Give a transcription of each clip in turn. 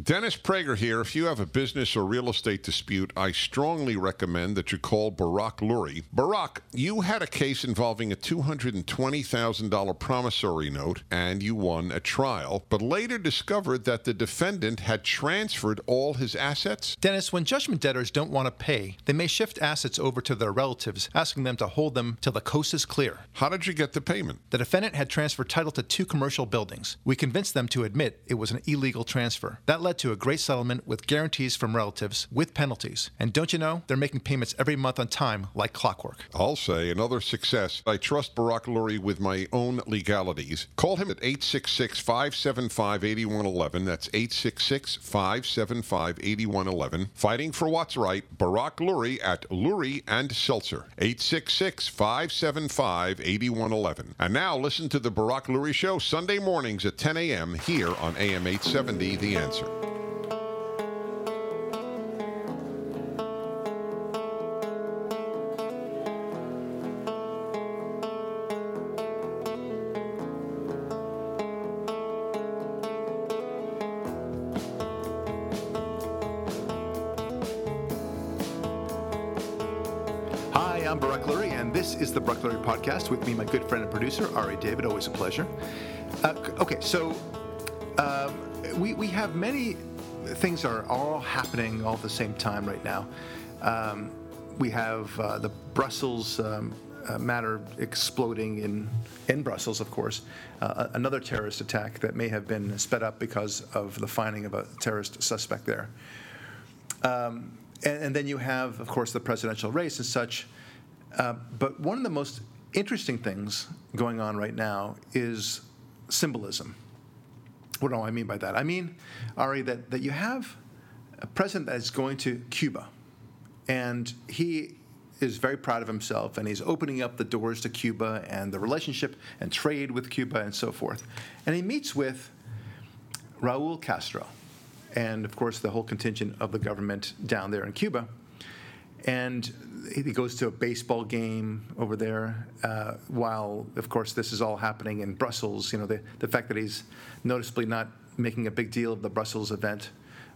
Dennis Prager here. If you have a business or real estate dispute, I strongly recommend that you call Barak Lurie. Barak, you had a case involving a $220,000 promissory note and you won a trial, but later discovered that the defendant had transferred all his assets? Dennis, when judgment debtors don't want to pay, they may shift assets over to their relatives, asking them to hold them till the coast is clear. How did you get the payment? The defendant had transferred title to two commercial buildings. We convinced them to admit it was an illegal transfer. That led to a great settlement with guarantees from relatives with penalties. And don't you know, they're making payments every month on time like clockwork. I'll say another success. I trust Barak Lurie with my own legalities. Call him at 866 575 8111. That's 866 575 8111. Fighting for what's right, Barak Lurie at Lurie and Seltzer. 866 575 8111. And now listen to the Barak Lurie Show Sunday mornings at 10 a.m. here on AM 870 The Answer. Hi, I'm Barak Lurie, and this is the Barak Lurie Podcast with me, my good friend and producer, Ari David. Always a pleasure. Uh, okay, so um, we, we have many things are all happening all at the same time right now. Um, we have uh, the Brussels um, uh, matter exploding in, in Brussels, of course, uh, another terrorist attack that may have been sped up because of the finding of a terrorist suspect there. Um, and, and then you have, of course, the presidential race and such. Uh, but one of the most interesting things going on right now is symbolism. What do I mean by that? I mean, Ari, that, that you have a president that is going to Cuba, and he is very proud of himself, and he's opening up the doors to Cuba and the relationship and trade with Cuba and so forth. And he meets with Raul Castro, and of course the whole contingent of the government down there in Cuba. And he goes to a baseball game over there, uh, while of course this is all happening in Brussels. You know, the, the fact that he's noticeably not making a big deal of the Brussels event,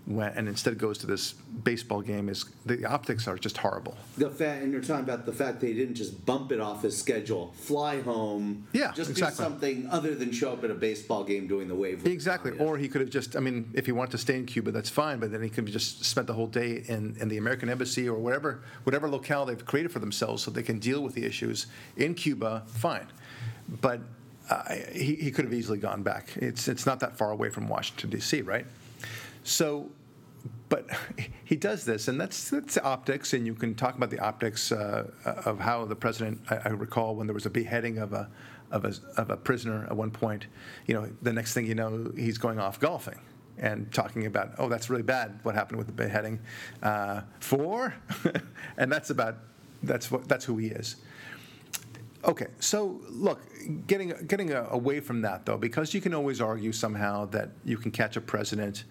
when, and instead goes to this baseball game is the optics are just horrible. The fact, and you're talking about the fact that he didn't just bump it off his schedule, fly home, Yeah, just exactly. do something other than show up at a baseball game doing the wave. Exactly. Or he could have just, I mean, if he wanted to stay in Cuba, that's fine, but then he could have just spent the whole day in, in the American embassy or whatever, whatever locale they've created for themselves so they can deal with the issues in Cuba, fine. But uh, he, he could have easily gone back. It's, it's not that far away from Washington, D.C., right? So, but he does this, and that's that's optics, and you can talk about the optics uh, of how the president. I, I recall when there was a beheading of a of a of a prisoner at one point. You know, the next thing you know, he's going off golfing and talking about, oh, that's really bad. What happened with the beheading? Uh, four, and that's about that's what that's who he is. Okay, so look, getting getting away from that though, because you can always argue somehow that you can catch a president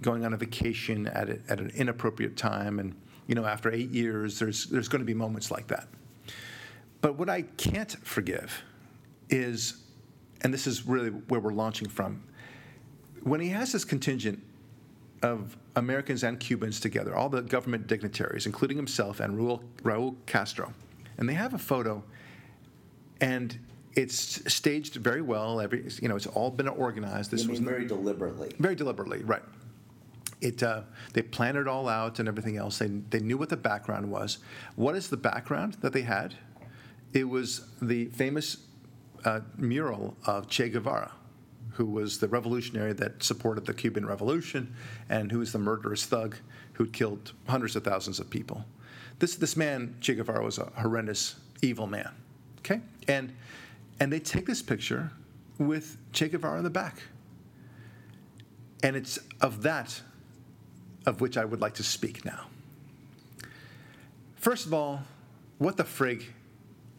going on a vacation at a, at an inappropriate time, and you know after eight years, there's there's going to be moments like that. But what I can't forgive is, and this is really where we're launching from, when he has this contingent of Americans and Cubans together, all the government dignitaries, including himself and Raul, Raul Castro, and they have a photo and it's staged very well. Every you know, it's all been organized. This was very deliberately. very deliberately, right? It uh, they planned it all out and everything else. They they knew what the background was. What is the background that they had? It was the famous uh, mural of Che Guevara, who was the revolutionary that supported the Cuban Revolution, and who was the murderous thug who'd killed hundreds of thousands of people. This this man Che Guevara was a horrendous, evil man. Okay, and and they take this picture with Che Guevara in the back, and it's of that of which I would like to speak now. First of all, what the frig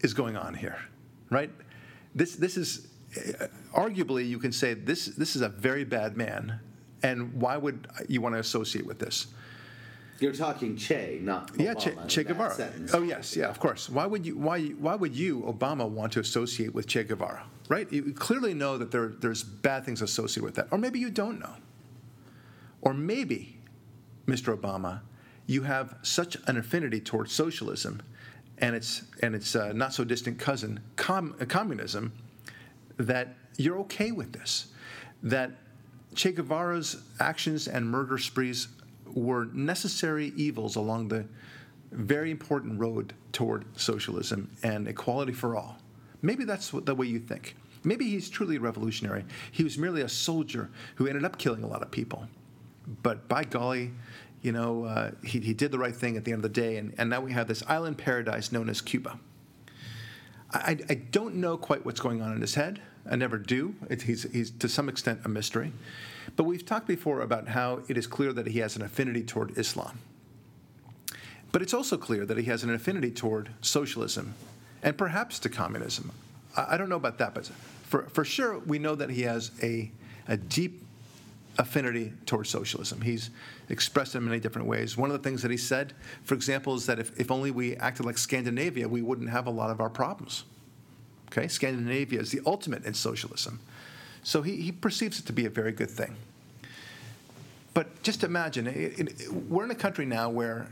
is going on here, right? This this is uh, arguably you can say this this is a very bad man, and why would you want to associate with this? You're talking Che, not Obama Yeah, che, che Guevara. sentence. Oh yes, yeah, of course. Why would you? Why? Why would you, Obama, want to associate with Che Guevara? Right? You clearly know that there, there's bad things associated with that, or maybe you don't know. Or maybe, Mr. Obama, you have such an affinity towards socialism and its, and its uh, not so distant cousin, com- uh, communism, that you're okay with this. That Che Guevara's actions and murder sprees were necessary evils along the very important road toward socialism and equality for all. Maybe that's the way you think. Maybe he's truly a revolutionary. He was merely a soldier who ended up killing a lot of people. But by golly, you know, uh, he, he did the right thing at the end of the day, and, and now we have this island paradise known as Cuba. I, I don't know quite what's going on in his head. I never do. It, he's, he's to some extent a mystery. But we've talked before about how it is clear that he has an affinity toward Islam. But it's also clear that he has an affinity toward socialism and perhaps to communism. I, I don't know about that, but for, for sure, we know that he has a, a deep affinity towards socialism. He's expressed it in many different ways. One of the things that he said, for example, is that if, if only we acted like Scandinavia, we wouldn't have a lot of our problems. Okay? Scandinavia is the ultimate in socialism. So he, he perceives it to be a very good thing. But just imagine, it, it, we're in a country now where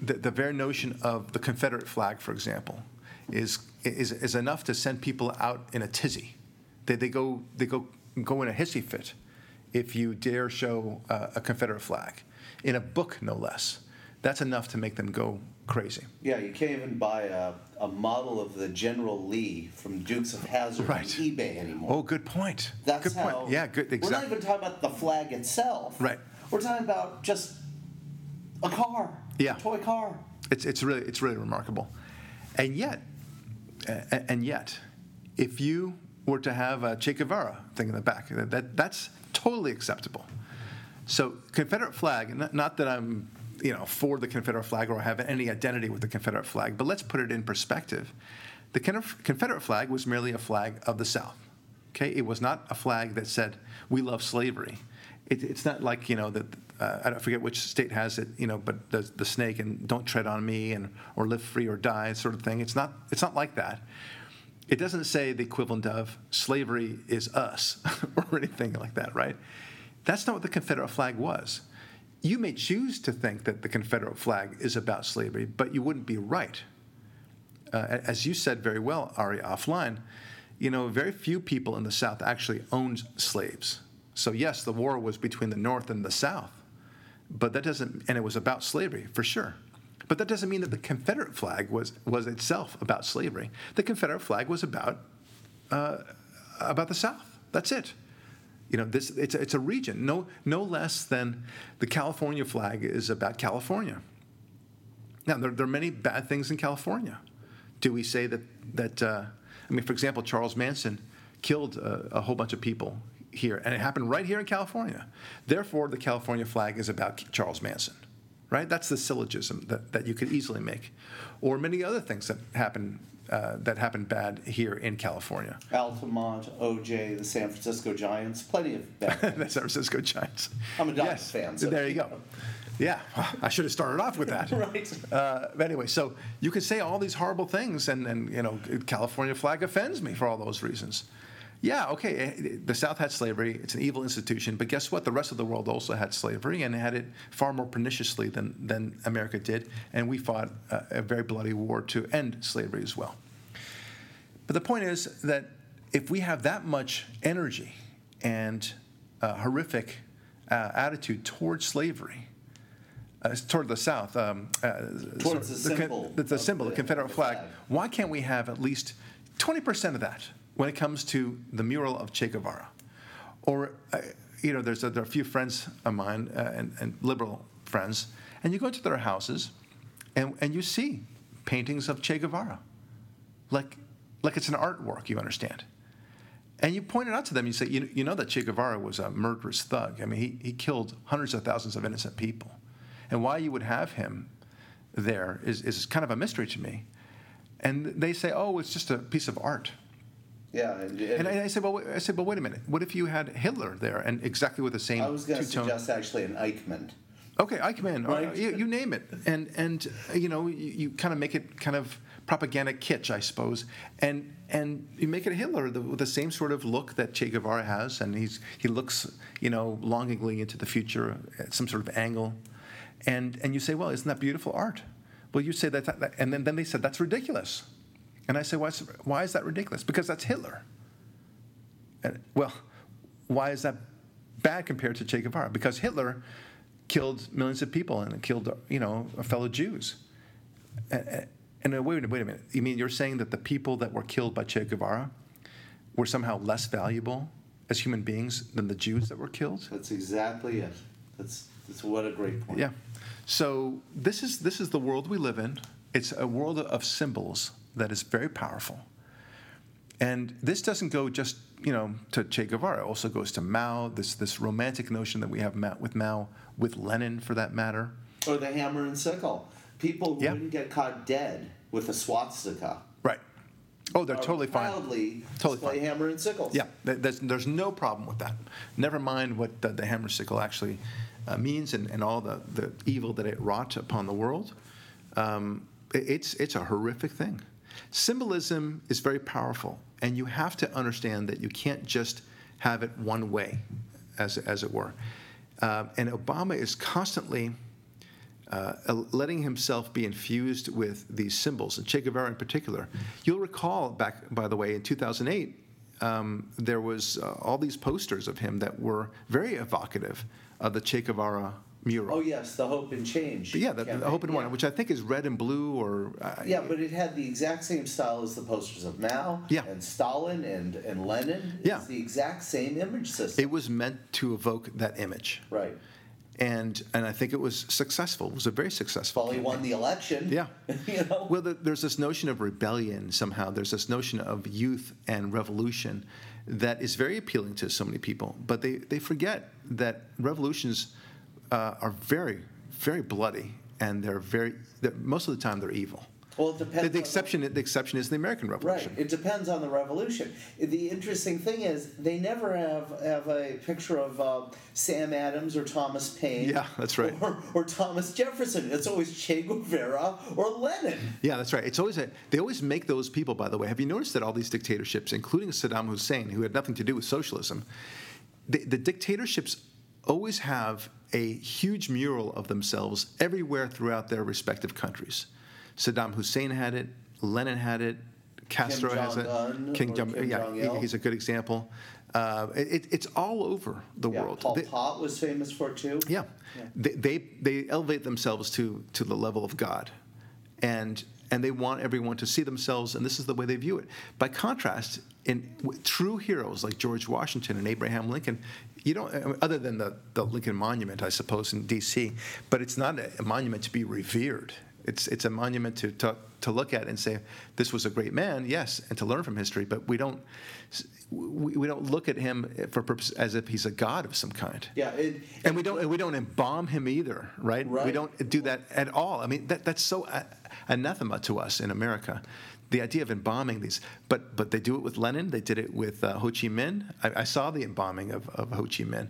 the, the very notion of the Confederate flag, for example, is, is, is enough to send people out in a tizzy. They, they, go, they go, go in a hissy fit if you dare show uh, a Confederate flag, in a book no less. That's enough to make them go crazy. Yeah, you can't even buy a, a model of the General Lee from Dukes of Hazzard Right. on eBay anymore. Oh, good point. That's good how. point. Yeah, good. Exactly. We're not even talking about the flag itself. Right. We're talking about just a car. Yeah. A toy car. It's, it's really it's really remarkable, and yet, and yet, if you were to have a Che Guevara thing in the back, that, that that's totally acceptable. So Confederate flag, not, that I'm you know for the Confederate flag or have any identity with the Confederate flag, but let's put it in perspective. The Confederate flag was merely a flag of the South. Okay, it was not a flag that said we love slavery. It, it's not like you know that uh, I forget which state has it, you know, but the, the snake and don't tread on me and or live free or die sort of thing. It's not it's not like that. It doesn't say the equivalent of slavery is us or anything like that, right? That's not what the Confederate flag was. You may choose to think that the Confederate flag is about slavery, but you wouldn't be right. Uh, as you said very well, Ari, offline, you know, very few people in the South actually owned slaves. So, yes, the war was between the North and the South, but that doesn't, and it was about slavery for sure. But that doesn't mean that the Confederate flag was, was itself about slavery. The Confederate flag was about, uh, about the South. That's it. You know, this, it's, it's a region, no, no less than the California flag is about California. Now, there, there are many bad things in California. Do we say that, that uh, I mean, for example, Charles Manson killed a, a whole bunch of people here, and it happened right here in California. Therefore, the California flag is about Charles Manson, right? That's the syllogism that, that you could easily make. Or many other things that happen, uh, that happen bad here in California. Altamont, OJ, the San Francisco Giants, plenty of bad. the San Francisco Giants. I'm a Giants fan, so- there you go. Yeah, I should have started off with that. right. Uh, but anyway, so you could say all these horrible things, and, and you know, California flag offends me for all those reasons. Yeah, okay, eh, the South had slavery; it's an evil institution. But guess what? The rest of the world also had slavery, and had it far more perniciously than than America did. And we fought a, a very bloody war to end slavery as well. But the point is that if we have that much energy and uh, horrific uh, attitude towards slavery, uh, toward the South, um, uh, Towards the symbol the, the symbol, the the- Confederate flag. flag. Why can't we have at least 20% of that when it comes to the mural of Che Guevara? Or, uh, you know, there's a, there are a few friends of mine uh, and, and liberal friends, and you go into their houses and, and you see paintings of Che Guevara, like, like it's an artwork, you understand. And you point it out to them, you say, you, you know that Che Guevara was a murderous thug. I mean, he, he killed hundreds of thousands of innocent people. And why you would have him there is, is kind of a mystery to me. And they say, oh, it's just a piece of art. Yeah, and, And I, I said, well, wait- I said, but wait a minute. What if you had Hitler there and exactly with the same I was going to suggest actually an Eichmann. Okay, Eichmann, or, you, you name it, and and you know you, you kind of make it kind of propaganda kitsch, I suppose, and and you make it Hitler the, with the same sort of look that Che Guevara has, and he's he looks you know longingly into the future at some sort of angle, and and you say, well, isn't that beautiful art? Well, you say that, that and then then they said that's ridiculous, and I say, why is, why is that ridiculous? Because that's Hitler. And, well, why is that bad compared to Che Guevara? Because Hitler killed millions of people and killed, you know, fellow Jews. And, and uh, wait, wait a minute. You mean you're saying that the people that were killed by Che Guevara were somehow less valuable as human beings than the Jews that were killed? That's exactly it. That's, that's what a great point. Yeah. So this is this is the world we live in. It's a world of symbols that is very powerful. And this doesn't go just you know to Che Guevara. It also goes to Mao. This this romantic notion that we have with Mao, with Lenin for that matter. Or the hammer and sickle. People Yeah. wouldn't get caught dead with a swastika. Right. Oh, they're totally fine. Proudly Totally display fine. hammer and sickles. Yeah, there's, there's no problem with that. Never mind what the, the hammer sickle actually uh, means and, and all the, the evil that it wrought upon the world. Um, it- it's, it's a horrific thing. Symbolism is very powerful, and you have to understand that you can't just have it one way, as, as it were. Uh, and Obama is constantly uh, letting himself be infused with these symbols, and Che Guevara in particular. You'll recall back, by the way, in 2008, um, there was uh, all these posters of him that were very evocative of the Che Guevara mural. Oh, yes, the Hope and Change. But yeah, the, the Hope and yeah. One, which I think is red and blue, or uh, Yeah, but it had the exact same style as the posters of Mao Yeah. and Stalin and, and Lenin. Yeah. The exact same image system. it was meant to evoke that image, right. and and I think it was successful. It was a very successful. Well, he won the election. Yeah. you know? Well, the, there's this notion of rebellion somehow. There's this notion of youth and revolution that is very appealing to so many people. But they, they forget that revolutions uh, are very, very bloody, and they're very. They're, most of the time, they're evil. Well, it The, depends. the on- exception, the exception is the American Revolution. Right. It depends on the revolution. The interesting thing is they never have, have a picture of uh, Sam Adams or Thomas Paine. Yeah, that's right. Or, or Thomas Jefferson. It's always Che Guevara or Lenin. Yeah, that's right. It's always a, they always make those people. By the way, have you noticed that all these dictatorships, including Saddam Hussein, who had nothing to do with socialism, the, the dictatorships always have a huge mural of themselves everywhere throughout their respective countries. Saddam Hussein had it. Lenin had it. Castro has it. King Jong, Kim yeah, Jong-il. he's a good example. Uh, it, it's all over the Yeah, world. Pol They- Pot was famous for it too. yeah. They, they, they elevate themselves to, to the level of God. And, and they want everyone to see themselves, and this is the way they view it. By contrast, in true heroes like George Washington and Abraham Lincoln, you don't, other than the, the Lincoln Monument, I suppose, in D.C., but it's not a, monument to be revered. It's, it's a monument to, to, to look at and say, this was a great man, yes, and to learn from history, but we don't, we, we don't look at him for purpose as if he's a god of some kind. Yeah. It, And we don't and we don't embalm him either, right? right. We don't do that at all. I mean, that, that's so anathema to us in America. The idea of embalming these, but but they do it with Lenin. They did it with uh, Ho Chi Minh. I, I saw the embalming of, of Ho Chi Minh,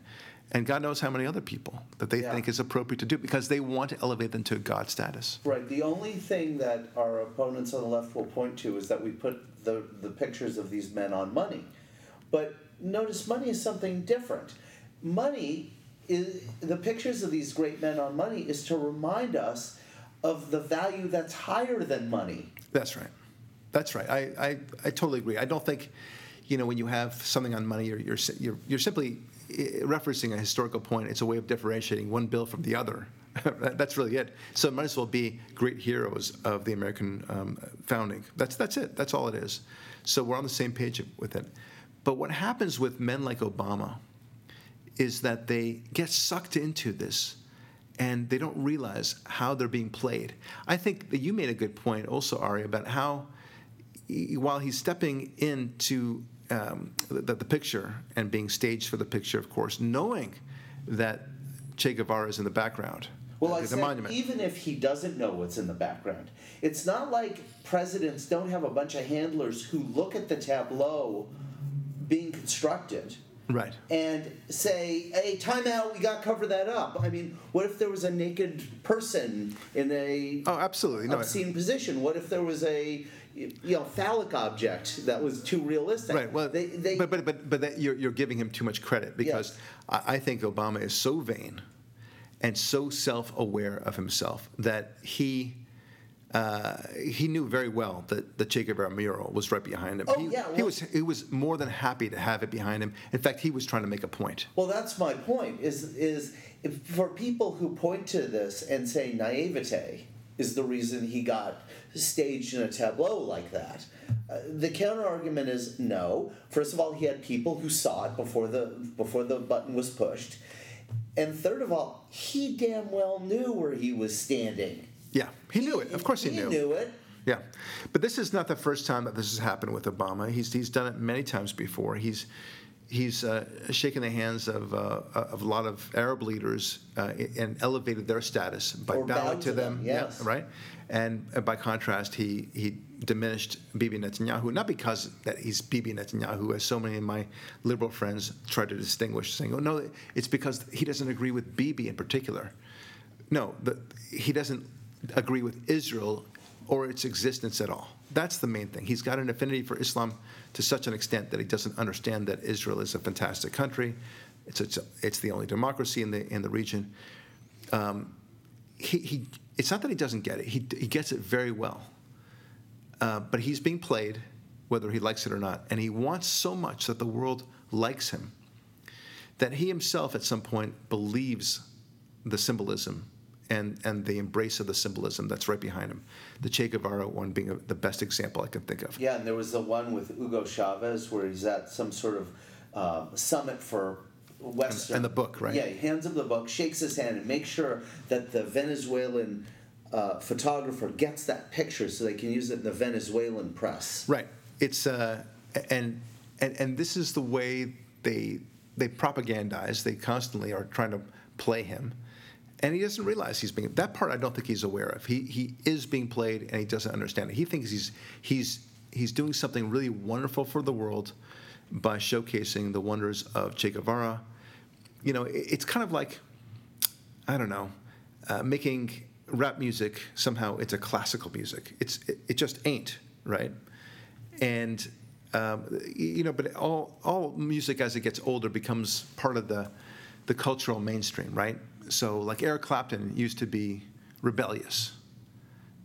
and God knows how many other people that they Yeah. think is appropriate to do because they want to elevate them to God status. Right. The only thing that our opponents on the left will point to is that we put the, the pictures of these men on money. But notice money is something different. Money is the pictures of these great men on money is to remind us of the value that's higher than money. That's right. That's right. I, I, I totally agree. I don't think, you know, when you have something on money, you're, you're, you're, you're simply eh, referencing a historical point. It's a way of differentiating one bill from the other. That's really it. So it might as well be great heroes of the American um, founding. That's, that's it. That's all it is. So we're on the same page with it. But what happens with men like Obama is that they get sucked into this and they don't realize how they're being played. I think that you made a good point also, Ari, about how while he's stepping into um, the, the picture and being staged for the picture, of course, knowing that Che Guevara is in the background, Well, I the said, monument. even if he doesn't know what's in the background, it's not like presidents don't have a bunch of handlers who look at the tableau being constructed Right. and say, "Hey, time out! We got to cover that up." I mean, what if there was a naked person in a Oh, absolutely. No, obscene position? What if there was a you know phallic object that was too realistic? Right. Well, they, they, but but but but that you're you're giving him too much credit because Yes. I, I think Obama is so vain and so self-aware of himself that he. Uh, he knew very well that the Che Guevara mural was right behind him. Oh, he, yeah, he was he was more than happy to have it behind him. In fact, he was trying to make a point. Well, that's my point. Is is if, for people who point to this and say naivete is the reason he got staged in a tableau like that. Uh, the counter argument is no. First of all, he had people who saw it before the before the button was pushed, and third of all, he damn well knew where he was standing. Yeah, he knew it. Of course, he, knew. he knew. knew it. Yeah, but this is not the first time that this has happened with Obama. He's he's done it many times before. He's he's uh, shaken the hands of uh, of a lot of Arab leaders uh, and elevated their status by Or bowing to to them. them, yeah, right. And uh, by contrast, he he diminished Bibi Netanyahu not because that he's Bibi Netanyahu, as so many of my liberal friends try to distinguish, saying, "Oh no, it's because he doesn't agree with Bibi in particular." No, the, he doesn't agree with Israel or its existence at all. That's the main thing. He's got an affinity for Islam to such an extent that he doesn't understand that Israel is a fantastic country. It's, it's, it's the only democracy in the, in the region. Um, he, he, it's not that he doesn't get it, he, he gets it very well. Uh, but he's being played, whether he likes it or not. And he wants so much that the world likes him that he himself at some point believes the symbolism and, and the embrace of the symbolism that's right behind him. The Che Guevara one being a, the best example I can think of. Yeah, and there was the one with Hugo Chavez where he's at some sort of uh, summit for Western. and the book, right? Yeah, he hands him the book, shakes his hand, and makes sure that the Venezuelan uh, photographer gets that picture so they can use it in the Venezuelan press. Right. It's uh, and and and this is the way they they propagandize. They constantly are trying to play him, and he doesn't realize he's being. That part I don't think he's aware of. He he is being played, and he doesn't understand it. He thinks he's he's he's doing something really wonderful for the world by showcasing the wonders of Che Guevara. You know, it- it's kind of like I don't know, uh, making rap music somehow into classical music. It's it, it just ain't right, and um, you know, but all all music as it gets older becomes part of the the cultural mainstream, right? So like Eric Clapton used to be rebellious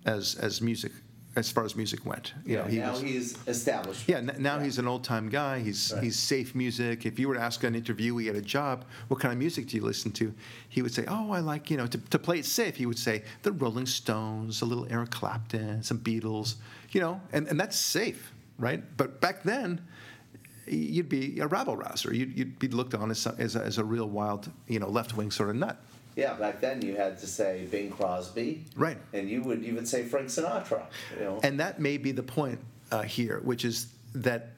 as as music as far as music went. You Yeah, know, he now was, he's established. yeah, n- now he's an old time guy. He's Right. he's safe music. If you were to ask an interviewee at a job, what kind of music do you listen to? He would say, Oh, I like, you know, to, to play it safe, he would say the Rolling Stones, a little Eric Clapton, some Beatles, you know, and, and that's safe, right? But back then, you'd be a rabble rouser. You'd, you'd be looked on as, as, a, as a real wild, you know, left wing sort of nut. Yeah, back then you had to say Bing Crosby. Right. And you would even say Frank Sinatra. You know. And that may be the point uh, here, which is that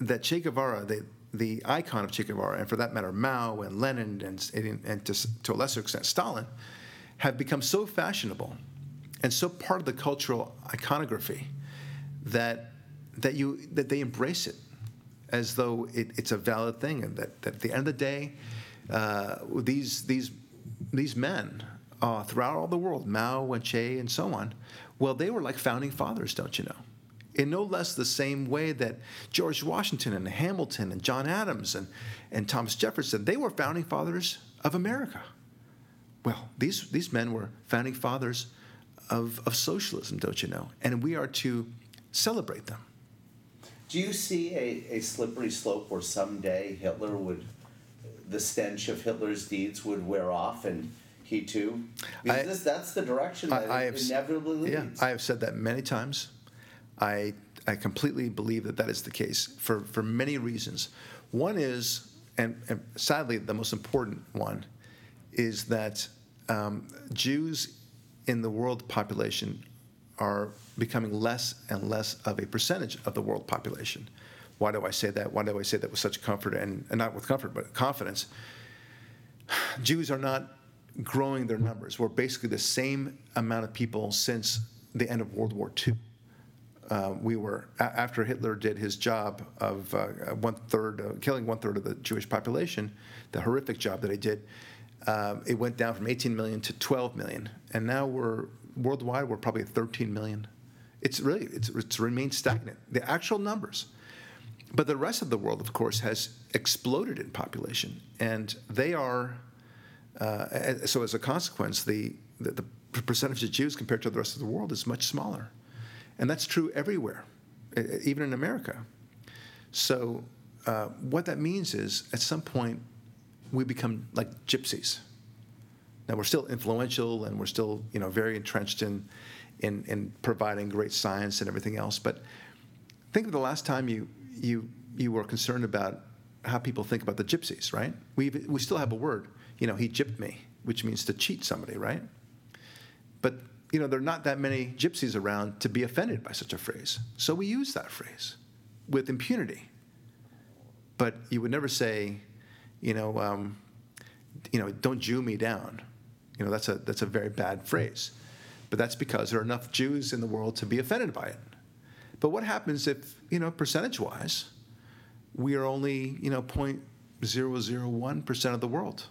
that Che Guevara, the the icon of Che Guevara, and for that matter, Mao and Lenin, and and, and to, to a lesser extent Stalin, have become so fashionable and so part of the cultural iconography that that you that they embrace it as though it, it's a valid thing, and that, that at the end of the day, uh, these these these men uh, throughout all the world, Mao and Che and so on, well, they were like founding fathers, don't you know? In no less the same way that George Washington and Hamilton and John Adams and, and Thomas Jefferson, they were founding fathers of America. Well, these, these men were founding fathers of, of socialism, don't you know? And we are to celebrate them. Do you see a, a slippery slope where someday Hitler would, the stench of Hitler's deeds would wear off and he too? Because I- this, that's the direction that I it have inevitably leads. Yeah, I have said that many times. I I completely believe that that is the case for for many reasons. One is, and, and sadly the most important one, is that um, Jews in the world population are becoming less and less of a percentage of the world population. Why do I say that? Why do I say that with such comfort and, and not with comfort but confidence? Jews are not growing their numbers. We're basically the same amount of people since the end of World War II. uh, we were after Hitler did his job of uh, one third, uh, killing one third of the Jewish population, the horrific job that he did. Um, it went down from 18 million to 12 million, and now we're worldwide. We're probably 13 million. It's really it's, it's remained stagnant. The actual numbers, but the rest of the world, of course, has exploded in population, and they are. Uh, so as a consequence, the, the the percentage of Jews compared to the rest of the world is much smaller, and that's true everywhere, even in America. So uh, what that means is, at some point, we become like gypsies. Now we're still influential and we're still, you know, very entrenched in, in, in providing great science and everything else. But think of the last time you you you were concerned about how people think about the gypsies, right? We we still have a word, you know, he gypped me, which means to cheat somebody, right? But you know, there are not that many gypsies around to be offended by such a phrase, so we use that phrase with impunity. But you would never say, you know, um, you know, don't Jew me down. You know, that's a that's a very bad phrase. But that's because there are enough Jews in the world to be offended by it. But what happens if, you know, percentage-wise, we are only, you know, 0.001% of the world?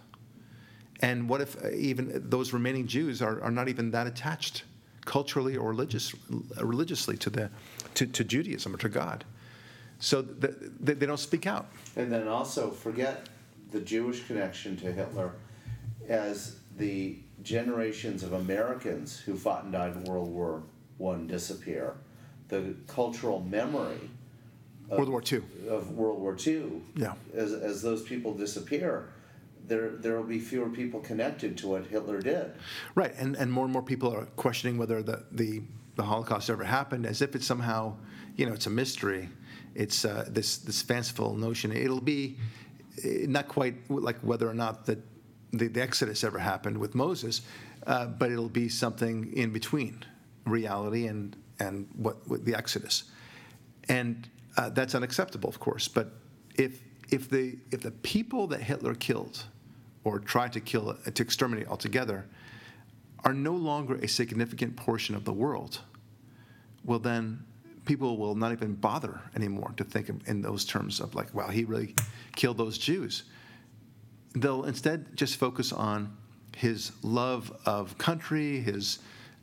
And what if uh, even those remaining Jews are, are not even that attached culturally or religious, religiously to, the, to, to Judaism or to God? So th- they, they don't speak out. And then also forget the Jewish connection to Hitler as the generations of Americans who fought and died in World War One disappear. The cultural memory of World War II. of World War II, Yeah. as, as those people disappear, there there will be fewer people connected to what Hitler did. Right, and, and more and more people are questioning whether the, the, the Holocaust ever happened, as if it's somehow, you know, it's a mystery. It's uh, this this fanciful notion. It'll be eh, not quite like whether or not that the, the Exodus ever happened with Moses, uh, but it'll be something in between reality and and what, what the Exodus, and uh, that's unacceptable, of course. But if if the if the people that Hitler killed, or tried to kill to exterminate altogether, are no longer a significant portion of the world, well then people will not even bother anymore to think in- those terms of like, wow, he really killed those Jews. They'll instead just focus on his love of country, his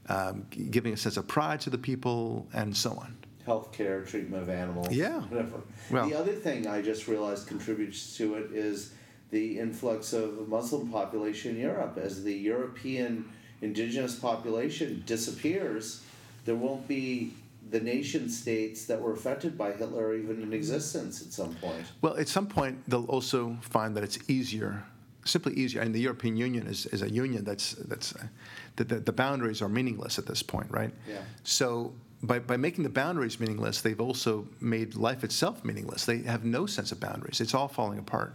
um, giving a sense of pride to the people, and so on. healthcare, treatment of animals, Yeah. whatever. Well- the other thing I just realized contributes to it is the influx of Muslim population in Europe. As the European indigenous population disappears, there won't be the nation states that were affected by Hitler even in existence at some point. Well, at some point, they'll also find that it's easier, simply easier. And the European Union is, is a union that's that's uh, the, the, the boundaries are meaningless at this point, right? Yeah. So by, by making the boundaries meaningless, they've also made life itself meaningless. They have no sense of boundaries. It's all falling apart.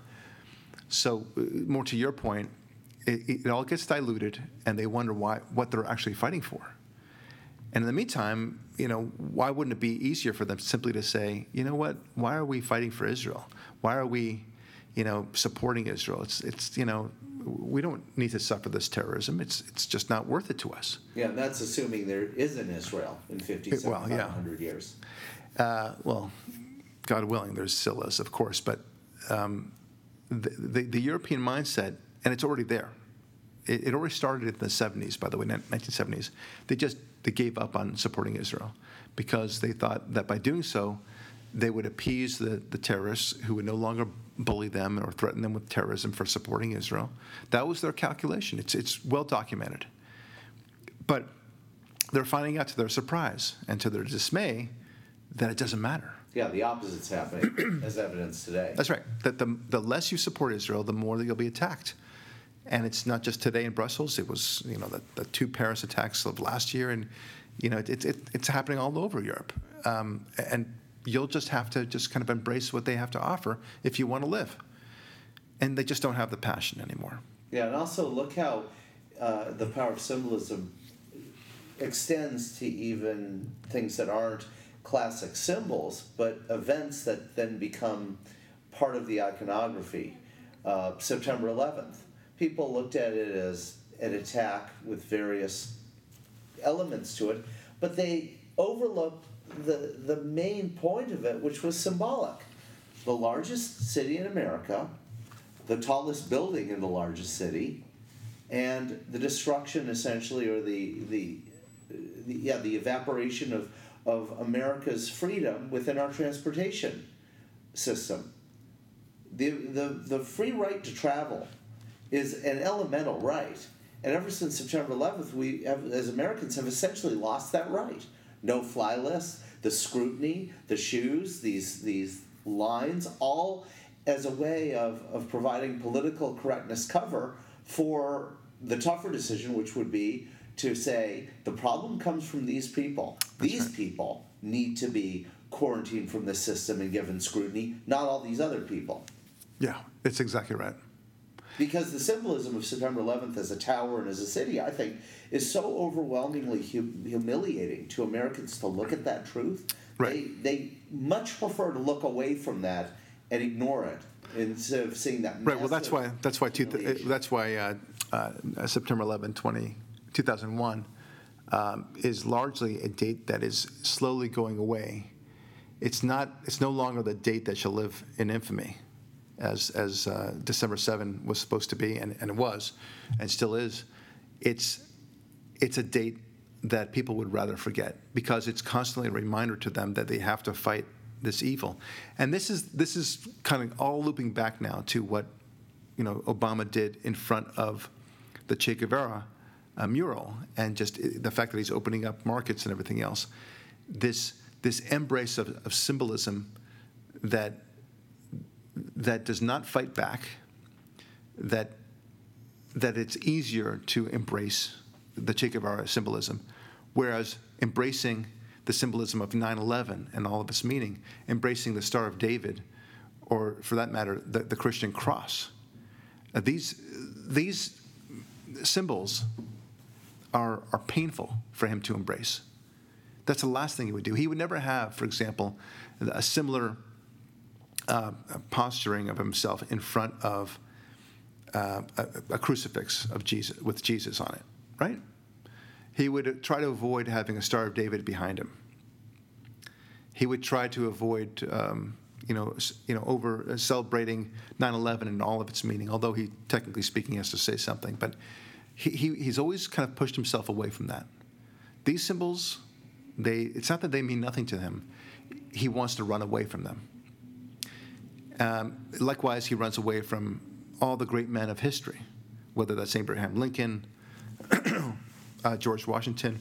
So uh, more to your point, it, it all gets diluted, and they wonder why what they're actually fighting for. And in the meantime, you know, why wouldn't it be easier for them simply to say, you know what, why are we fighting for Israel? Why are we, you know, supporting Israel? It's, it's, you know, we don't need to suffer this terrorism. It's, it's just not worth it to us. Yeah, and that's assuming there is an Israel in 50, Well, yeah. 100 years. Uh, well, God willing, there's still is, of course, but um, the, the, the European mindset, and it's already there. It, it already started in the 70s, by the way, 1970s. They just they gave up on supporting Israel because they thought that by doing so, they would appease the, the terrorists who would no longer bully them or threaten them with terrorism for supporting Israel. That was their calculation. It's, it's well documented. But they're finding out to their surprise and to their dismay that it doesn't matter. Yeah, the opposite's happening, as evidence today. That's right. That the, the less you support Israel, the more that you'll be attacked. And it's not just today in Brussels. It was, you know, the, the two Paris attacks of last year, and you know, it, it, it's happening all over Europe. Um, and you'll just have to just kind of embrace what they have to offer if you want to live. And they just don't have the passion anymore. Yeah, and also look how uh, the power of symbolism extends to even things that aren't classic symbols, but events that then become part of the iconography. Uh, September 11th, people looked at it as an attack with various elements to it, but they overlooked the the main point of it, which was symbolic. The largest city in America, the tallest building in the largest city, and the destruction essentially, or the the, the yeah, the evaporation of of America's freedom within our transportation system. The, the, the free right to travel is an elemental right. And ever since September 11th, we have, as Americans have essentially lost that right. No fly list, the scrutiny, the shoes, these, these lines, all as a way of, of providing political correctness cover for the tougher decision, which would be to say the problem comes from these people. these right. people need to be quarantined from the system and given scrutiny, not all these other people. Yeah, it's exactly right. Because the symbolism of September 11th as a tower and as a city, I think, is so overwhelmingly hu- humiliating to Americans to look at that truth. Right. They, they much prefer to look away from that and ignore it instead of seeing that. Right. Well, that's why that's why two, that's why uh, uh, September 11, 20, 2001 um, is largely a date that is slowly going away. It's not. It's no longer the date that shall live in infamy, as as uh, December 7 was supposed to be, and, and it was, and still is. It's it's a date that people would rather forget because it's constantly a reminder to them that they have to fight this evil. And this is this is kind of all looping back now to what you know Obama did in front of the Che Guevara uh, mural, and just the fact that he's opening up markets and everything else. This this embrace of, of symbolism that that does not fight back, that that it's easier to embrace the Che Guevara symbolism, whereas embracing the symbolism of 9 11 and all of its meaning, embracing the Star of David, or for that matter, the, the Christian cross, uh, these, these symbols are, are painful for him to embrace. That's the last thing he would do. He would never have, for example, a similar uh, posturing of himself in front of uh, a, a crucifix of Jesus with Jesus on it, right? He would try to avoid having a Star of David behind him. He would try to avoid, um, you know, you know, over uh, celebrating 9/11 and all of its meaning. Although he, technically speaking, has to say something, but he, he, he's always kind of pushed himself away from that. These symbols, they it's not that they mean nothing to him. He wants to run away from them. Um, likewise, he runs away from all the great men of history, whether that's Abraham Lincoln, uh, George Washington,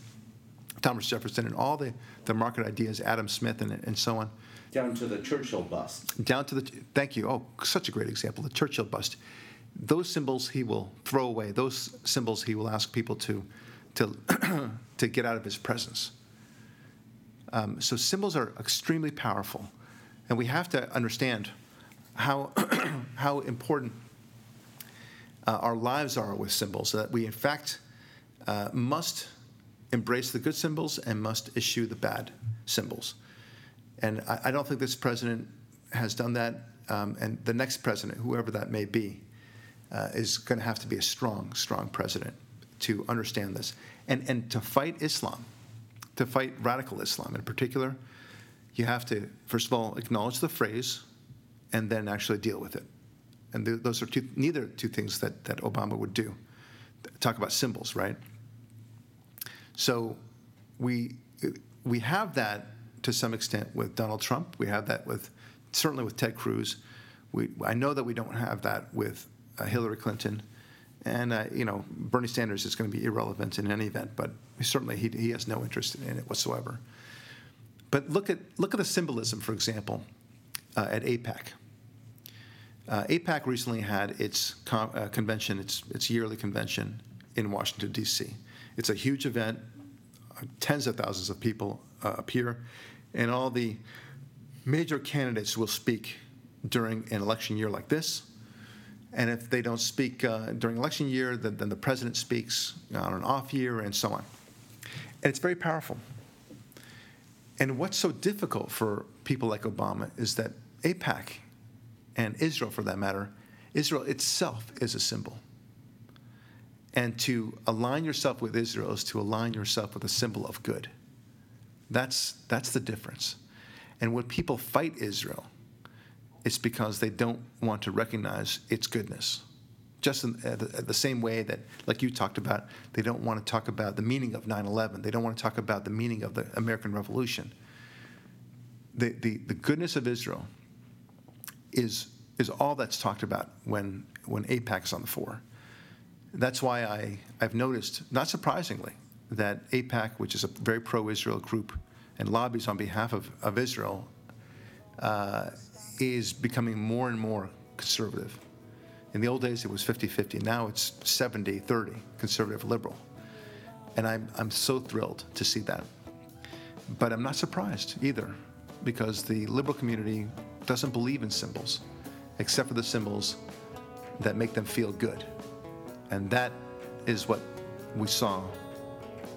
Thomas Jefferson, and all the, the market ideas, Adam Smith, and, and so on, down to the Churchill bust. down to the, thank you, oh, such a great example, the Churchill bust. Those symbols he will throw away, those symbols he will ask people to, to, to get out of his presence. Um, so symbols are extremely powerful, and we have to understand how, how important uh, our lives are with symbols, that we, in fact, uh, must embrace the good symbols and must eschew the bad symbols. And I, I don't think this president has done that, um, and the next president, whoever that may be, uh, is going to have to be a strong, strong president to understand this and, and to fight Islam, to fight radical Islam in particular. You have to, first of all, acknowledge the phrase and then actually deal with it. And th- those are two, neither two things that, that Obama would do. Talk about symbols, right? So we, we have that to some extent with Donald Trump. We have that with, certainly with Ted Cruz. We, I know that we don't have that with uh, Hillary Clinton. And, uh, you know, Bernie Sanders is going to be irrelevant in any event, but certainly he, he has no interest in it whatsoever. But look at, look at the symbolism, for example, uh, at AIPAC. Uh, AIPAC recently had its con- uh, convention, its, its yearly convention in Washington, D.C. It's a huge event. Uh, Tens of thousands of people uh, appear, and all the major candidates will speak during an election year like this. And if they don't speak uh, during election year, then, then the president speaks on an off year, and so on. And it's very powerful. And what's so difficult for people like Obama is that AIPAC and Israel, for that matter, Israel itself is a symbol. And to align yourself with Israel is to align yourself with a symbol of good, That's, that's the difference. And when people fight Israel, it's because they don't want to recognize its goodness. Just in uh, the, the, same way that, like you talked about, they don't want to talk about the meaning of 9 11. They don't want to talk about the meaning of the American Revolution. The, the, the goodness of Israel is, is all that's talked about when, when AIPAC is on the fore. That's why I, I've noticed, not surprisingly, that AIPAC, which is a very pro Israel group and lobbies on behalf of, of Israel, uh, is becoming more and more conservative. In the old days, it was 50 50. Now it's 70 30, conservative liberal. And I'm, I'm so thrilled to see that. But I'm not surprised either, because the liberal community doesn't believe in symbols, except for the symbols that make them feel good. And that is what we saw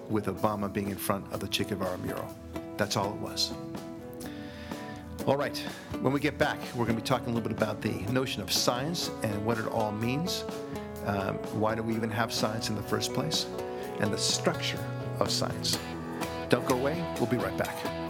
with Obama being in front of the Che Guevara mural. That's all it was. All right, when we get back, we're going to be talking a little bit about the notion of science and what it all means. Um, why do we even have science in the first place? And the structure of science. Don't go away, we'll be right back.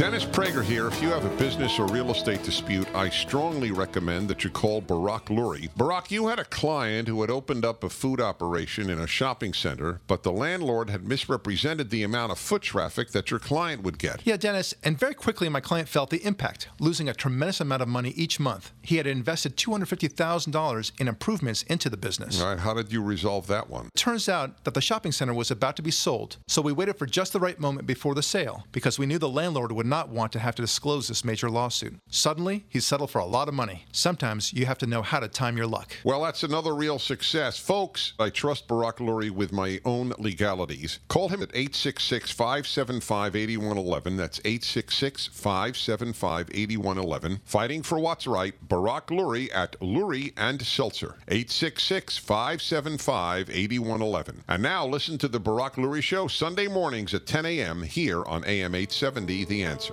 Dennis Prager here. If you have a business or real estate dispute, I strongly recommend that you call Barak Lurie. Barak, you had a client who had opened up a food operation in a shopping center, but the landlord had misrepresented the amount of foot traffic that your client would get. Yeah, Dennis, and very quickly my client felt the impact, losing a tremendous amount of money each month. He had invested $250,000 in improvements into the business. All right, how did you resolve that one? Turns out that the shopping center was about to be sold, so we waited for just the right moment before the sale because we knew the landlord would not want to have to disclose this major lawsuit. Suddenly, he's settled for a lot of money. Sometimes you have to know how to time your luck. Well, that's another real success. Folks, I trust Barak Lurie with my own legalities. Call him at 866 575 8111. That's 866 575 8111. Fighting for what's right, Barak Lurie at Lurie and Seltzer. 866 575 8111. And now listen to the Barak Lurie Show Sunday mornings at 10 a.m. here on AM 870 The Answer. Hi,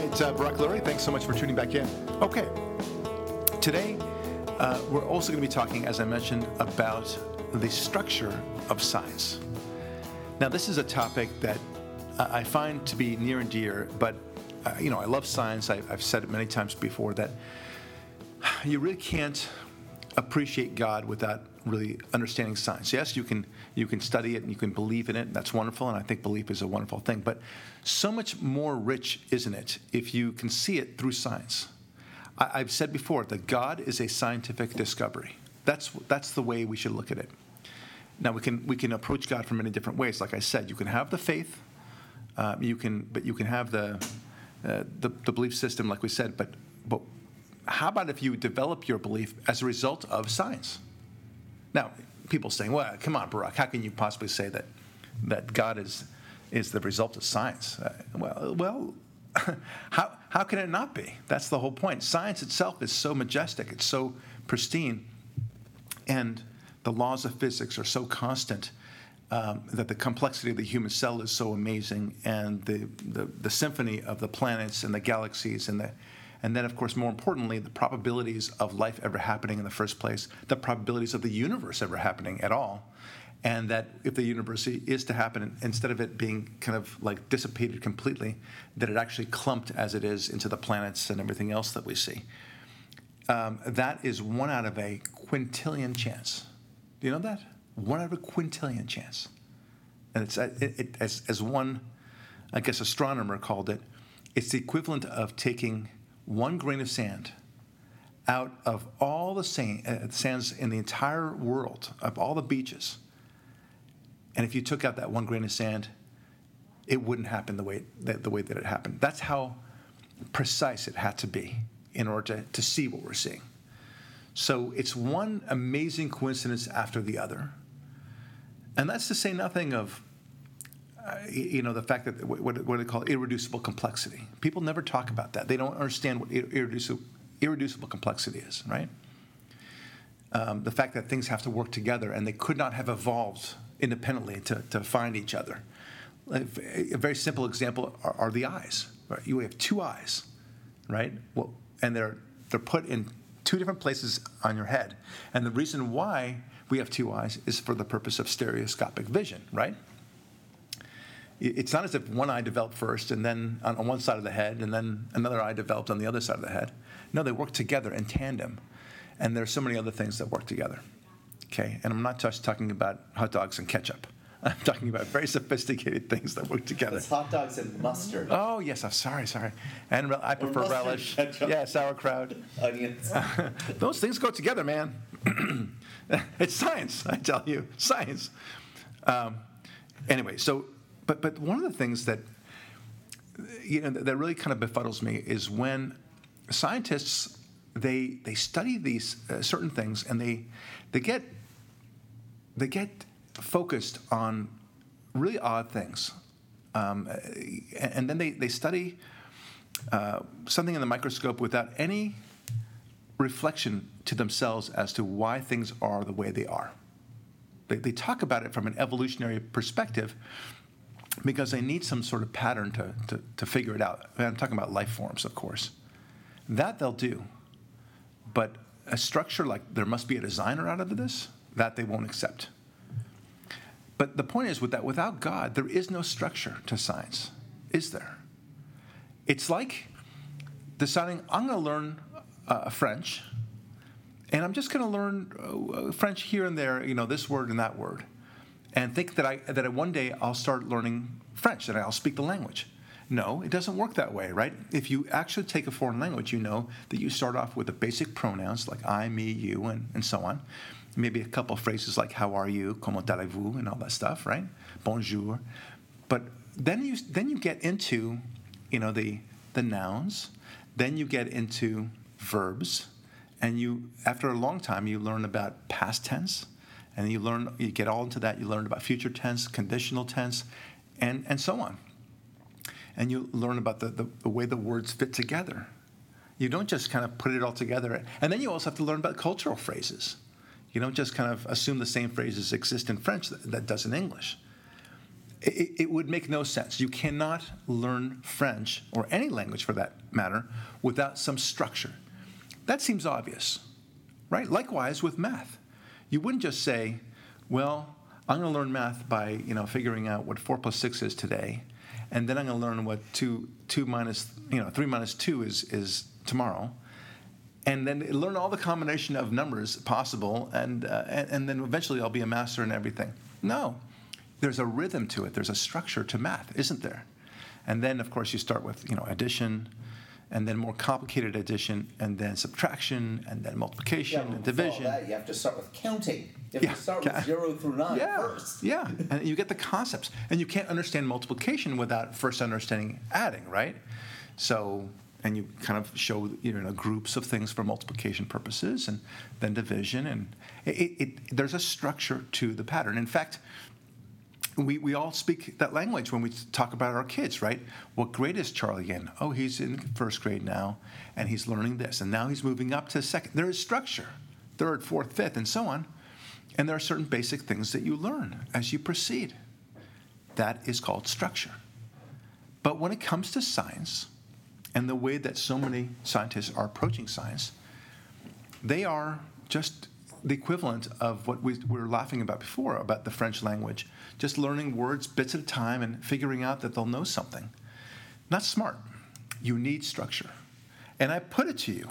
it's uh, Barak Lurie. Thanks so much for tuning back in. Okay, today uh, we're also going to be talking, as I mentioned, about the structure of science. Now, this is a topic that I find to be near and dear, but uh, you know, I love science. I, I've said it many times before that you really can't appreciate God without really understanding science. Yes, you can you can study it and you can believe in it. And that's wonderful, and I think belief is a wonderful thing. But so much more rich, isn't it, if you can see it through science? I, have said before that God is a scientific discovery. That's that's the way we should look at it. Now we can we can approach God from many different ways. Like I said, you can have the faith, uh, you can but you can have the, uh, the the belief system, like we said. But but how about if you develop your belief as a result of science? Now, people saying, "Well, come on, Barak, how can you possibly say that that God is is the result of science?" Uh, well, well, how how can it not be? That's the whole point. Science itself is so majestic, it's so pristine, and the laws of physics are so constant. Um, that the complexity of the human cell is so amazing, and the, the, the symphony of the planets and the galaxies and the and then, of course, more importantly, the probabilities of life ever happening in the first place, the probabilities of the universe ever happening at all. And that if the universe is to happen, instead of it being kind of like dissipated completely, that it actually clumped as it is into the planets and everything else that we see. Um, that is one out of a quintillion chance. Do you know that? One out of a quintillion chance. And it's it, it, as, as one, I guess, astronomer called it, it's the equivalent of taking one grain of sand out of all the sand, uh, sands in the entire world, of all the beaches, and if you took out that one grain of sand, it wouldn't happen the way that, the way that it happened. That's how precise it had to be in order to, to see what we're seeing. So it's one amazing coincidence after the other. And that's to say nothing of uh, you know, the fact that what, what they call irreducible complexity. People never talk about that. They don't understand what irreducible, irreducible complexity is, right? Um, the fact that things have to work together and they could not have evolved independently to, to find each other. A very simple example are, are the eyes. Right? You have two eyes, right? Well, and they're they're put in two different places on your head. And the reason why we have two eyes is for the purpose of stereoscopic vision, right? It's not as if one eye developed first and then on one side of the head and then another eye developed on the other side of the head. No, they work together in tandem. And there's so many other things that work together. Okay, and I'm not just talking about hot dogs and ketchup. I'm talking about very sophisticated things that work together. It's hot dogs and mustard. Oh yes, I'm sorry, sorry. And I prefer mustard, relish. ketchup. Yeah, sauerkraut. Onions. Those things go together, man. it's science, I tell you, science. Um, anyway, so but but one of the things that you know that really kind of befuddles me is when scientists they they study these uh, certain things and they they get they get focused on really odd things, um, and, then they they study uh, something in the microscope without any reflection to themselves as to why things are the way they are. They, they talk about it from an evolutionary perspective because they need some sort of pattern to, to, to figure it out. And I'm talking about life forms, of course. That they'll do. But a structure like there must be a designer out of this, that they won't accept. But the point is with that without God, there is no structure to science, is there? It's like deciding I'm going to learn uh, French, and I'm just going to learn uh, French here and there, you know, this word and that word, and think that I that one day I'll start learning French, and I'll speak the language. No, it doesn't work that way, right? If you actually take a foreign language, you know that you start off with the basic pronouns like I, me, you, and, and so on. Maybe a couple phrases like how are you, comment allez-vous, and all that stuff, right? Bonjour. But then you then you get into, you know, the the nouns. Then you get into verbs, and you after a long time you learn about past tense, and you learn you get all into that. You learn about future tense, conditional tense, and and so on. And you learn about the, the, the way the words fit together. You don't just kind of put it all together. And then you also have to learn about cultural phrases. You don't just kind of assume the same phrases exist in French that, that does in English. It, it, would make no sense. You cannot learn French, or any language for that matter, without some structure. That seems obvious, right? Likewise with math. You wouldn't just say, well, I'm going to learn math by you know figuring out what four plus six is today, and then I'm going to learn what two two minus you know three minus two is is tomorrow, and then learn all the combination of numbers possible, and uh, and, and then eventually I'll be a master in everything. No, there's a rhythm to it. There's a structure to math, isn't there? And then of course you start with you know addition, and then more complicated addition, and then subtraction, and then multiplication yeah, and division. That, you have to start with counting. You have Yeah, to start with zero through nine yeah, first. Yeah, and you get the concepts, and you can't understand multiplication without first understanding adding, right? So, and you kind of show you know groups of things for multiplication purposes, and then division, and it, it, it there's a structure to the pattern. In fact. We, we all speak that language when we talk about our kids, right? What grade is Charlie in? Oh, he's in first grade now, and he's learning this, and now he's moving up to second. There is structure, third, fourth, fifth, and so on. And there are certain basic things that you learn as you proceed. That is called structure. But when it comes to science and the way that so many scientists are approaching science, they are just the equivalent of what we were laughing about before about the French language, just learning words bits at a time and figuring out that they'll know something. Not smart. You need structure. And I put it to you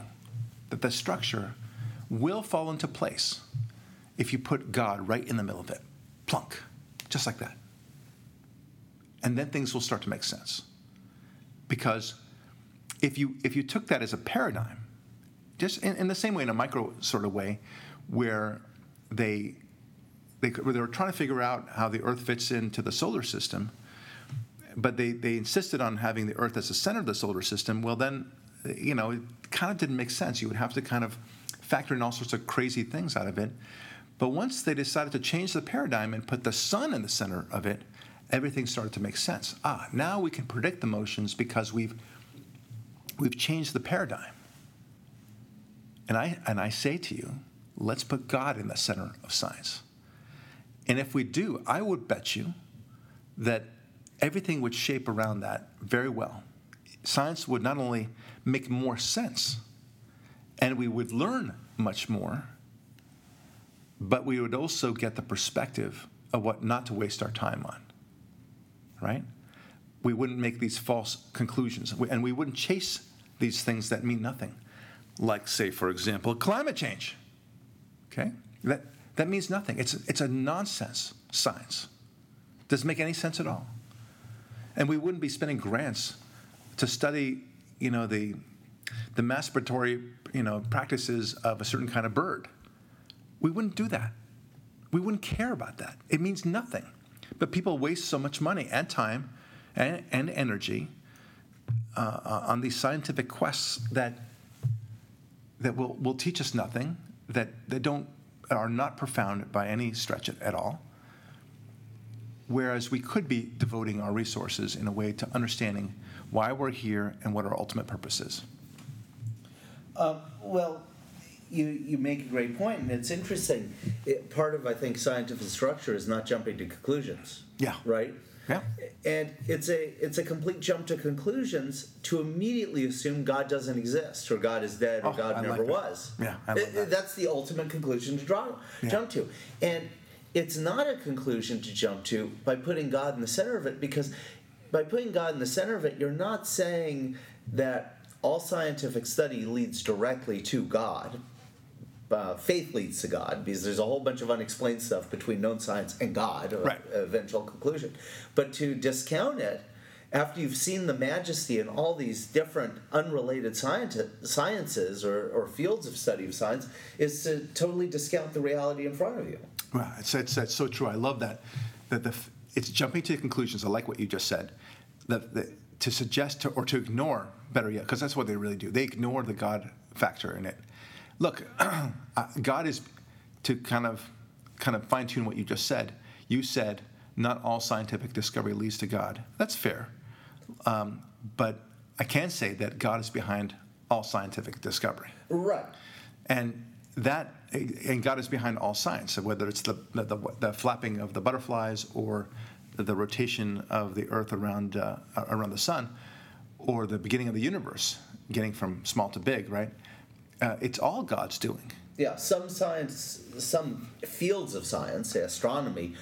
that the structure will fall into place if you put God right in the middle of it. Plunk. Just like that. And then things will start to make sense. Because if you if you took that as a paradigm, just in, in the same way, in a micro sort of way, where they they, where they were trying to figure out how the Earth fits into the solar system, but they, they insisted on having the Earth as the center of the solar system. Well, then, you know, it kind of didn't make sense. You would have to kind of factor in all sorts of crazy things out of it. But once they decided to change the paradigm and put the sun in the center of it, everything started to make sense. Ah, now we can predict the motions because we've we've changed the paradigm. And I and I say to you, let's put God in the center of science. And if we do, I would bet you that everything would shape around that very well. Science would not only make more sense, and we would learn much more, but we would also get the perspective of what not to waste our time on. Right? We wouldn't make these false conclusions, and we wouldn't chase these things that mean nothing, like, say, for example, climate change. Okay? That, that means nothing. It's, it's a nonsense science. Doesn't make any sense at all. And we wouldn't be spending grants to study, you know, the, the masturbatory, you know, practices of a certain kind of bird. We wouldn't do that. We wouldn't care about that. It means nothing. But people waste so much money and time and, and energy uh, uh on these scientific quests that that will, will teach us nothing, that, that don't are not profound by any stretch at all. Whereas we could be devoting our resources in a way to understanding why we're here and what our ultimate purpose is. Um, well, you, you make a great point, and it's interesting. It, part of, I think, scientific structure is not jumping to conclusions. Yeah. Right? Yeah. And it's a it's a complete jump to conclusions to immediately assume God doesn't exist or God is dead or Oh, God I never like was. Yeah, I It- that. That's the ultimate conclusion to draw Yeah. jump to. And it's not a conclusion to jump to by putting God in the center of it because by putting God in the center of it, you're not saying that all scientific study leads directly to God. Uh, faith leads to God because there's a whole bunch of unexplained stuff between known science and God, Right. eventual conclusion. But to discount it after you've seen the majesty in all these different unrelated sciences or, or fields of study of science is to totally discount the reality in front of you. Well, it's, it's, it's so true. I love that. That the f- it's jumping to conclusions. I like what you just said. That, that to suggest to, or to ignore, better yet, because that's what they really do. They ignore the God factor in it. Look, God is to kind of kind of fine tune what you just said. You said not all scientific discovery leads to God. That's fair, um, but I can say that God is behind all scientific discovery Right. and that and God is behind all science, so whether it's the, the, the flapping of the butterflies or the rotation of the Earth around uh, around the sun, or the beginning of the universe, getting from small to big, right? Uh, it's all God's doing. Yeah, some science, some fields of science, say astronomy,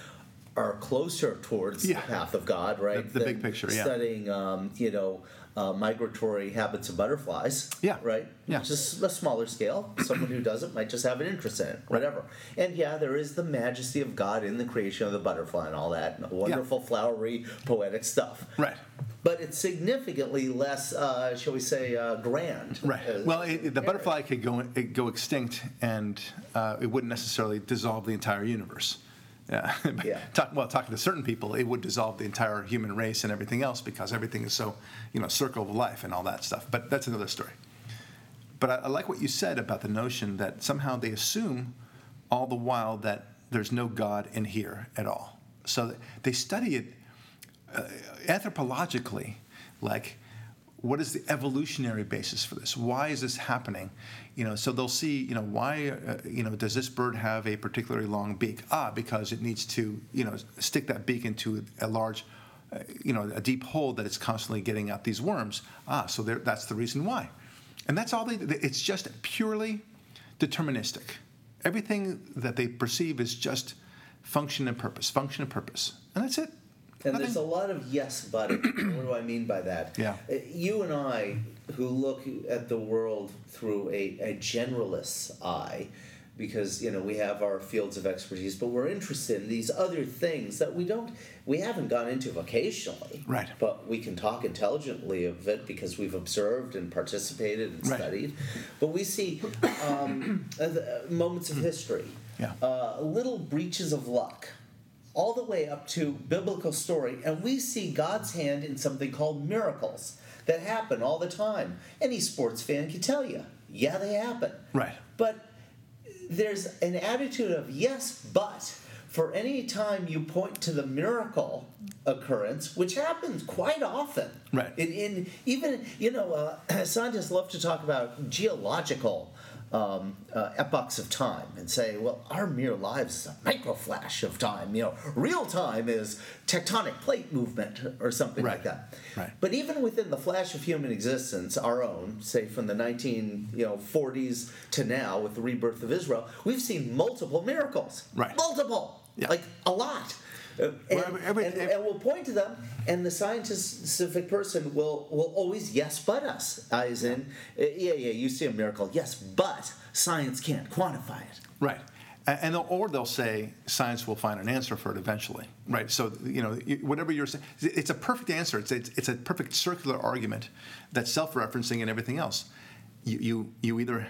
are closer towards Yeah. the path of God, right? The- the big picture, yeah. Studying, um, you know, uh, migratory habits of butterflies. Yeah. Right. Yeah. Just a smaller scale. Someone who doesn't might just have an interest in it, whatever. And yeah, there is the majesty of God in the creation of the butterfly and all that, and wonderful, flowery, poetic stuff. Right. But it's significantly less, uh, shall we say, uh, grand. Right. as- Well, it, the butterfly could go it go extinct, and uh, it wouldn't necessarily dissolve the entire universe. Yeah. Yeah. Talk, well, talking to certain people, it would dissolve the entire human race and everything else because everything is so, you know, circle of life and all that stuff. But that's another story. But I, I like what you said about the notion that somehow they assume all the while that there's no God in here at all. So they study it uh, anthropologically, like what is the evolutionary basis for this? Why is this happening? You know, so they'll see, you know, why, uh, you know, does this bird have a particularly long beak? Ah, because it needs to, you know, stick that beak into a large, uh, you know, a deep hole that it's constantly getting out these worms. Ah, so that's the reason why. And that's all they, it's just purely deterministic. Everything that they perceive is just function and purpose, function and purpose. And that's it. And Nothing- there's a lot of yes, but what do I mean by that? Yeah. Uh, You and I, who look at the world through a, a generalist's eye, because you know we have our fields of expertise, but we're interested in these other things that we don't, we haven't gone into vocationally. Right. But we can talk intelligently of it because we've observed and participated and Right. studied. But we see um, uh, moments of history, Yeah. uh, little breaches of luck all the way up to biblical story, and we see God's hand in something called miracles that happen all the time. Any sports fan can tell you, yeah, they happen. Right. But there's an attitude of yes, but for any time you point to the miracle occurrence, which happens quite often. Right. In, in even you know, uh, scientists love to talk about geological um, uh, epochs of time and say, well, our mere lives is a micro flash of time. You know, real time is tectonic plate movement or something like that. Right. But even within the flash of human existence, our own, say from the 19 you know 40s to now, with the rebirth of Israel, we've seen multiple miracles. Right. Multiple. Yeah. Like a lot. And, every- and, every- and we'll point to them, and the scientific person will will always yes but us, as in, uh, yeah, yeah, you see a miracle, yes, but science can't quantify it. Right. And they'll, or they'll say science will find an answer for it eventually, right? So you know, whatever you're saying, it's a perfect answer. It's it's, it's a perfect circular argument that's self-referencing and everything else. You you, you either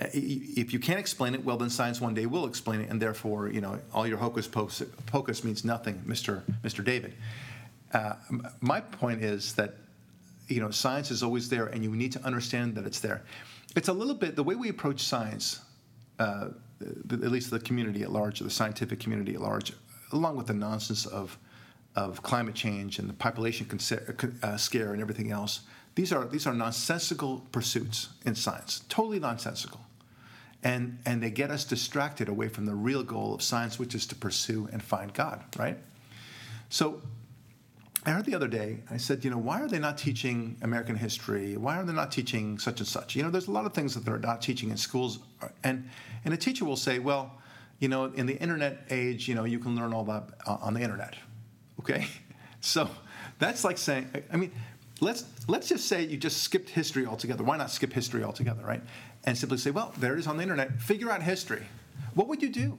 if you can't explain it, well, then science one day will explain it, and therefore, you know, all your hocus pocus, means nothing, Mr. Mr. David. Uh, my point is that you know science is always there, and you need to understand that it's there. It's a little bit the way we approach science uh, at least the community at large, the scientific community at large, along with the nonsense of of climate change and the population uh, scare and everything else. These are these are nonsensical pursuits in science, totally nonsensical, and and they get us distracted away from the real goal of science, which is to pursue and find God. Right. So I heard the other day, I said, you know, why are they not teaching American history? Why are they not teaching such and such? You know, there's a lot of things that they're not teaching in schools. And, and a teacher will say, well, you know, in the internet age, you know, you can learn all that uh, on the internet. Okay? So that's like saying, I mean, let's, let's just say you just skipped history altogether. Why not skip history altogether, right? And simply say, well, there it is on the internet. Figure out history. What would you do?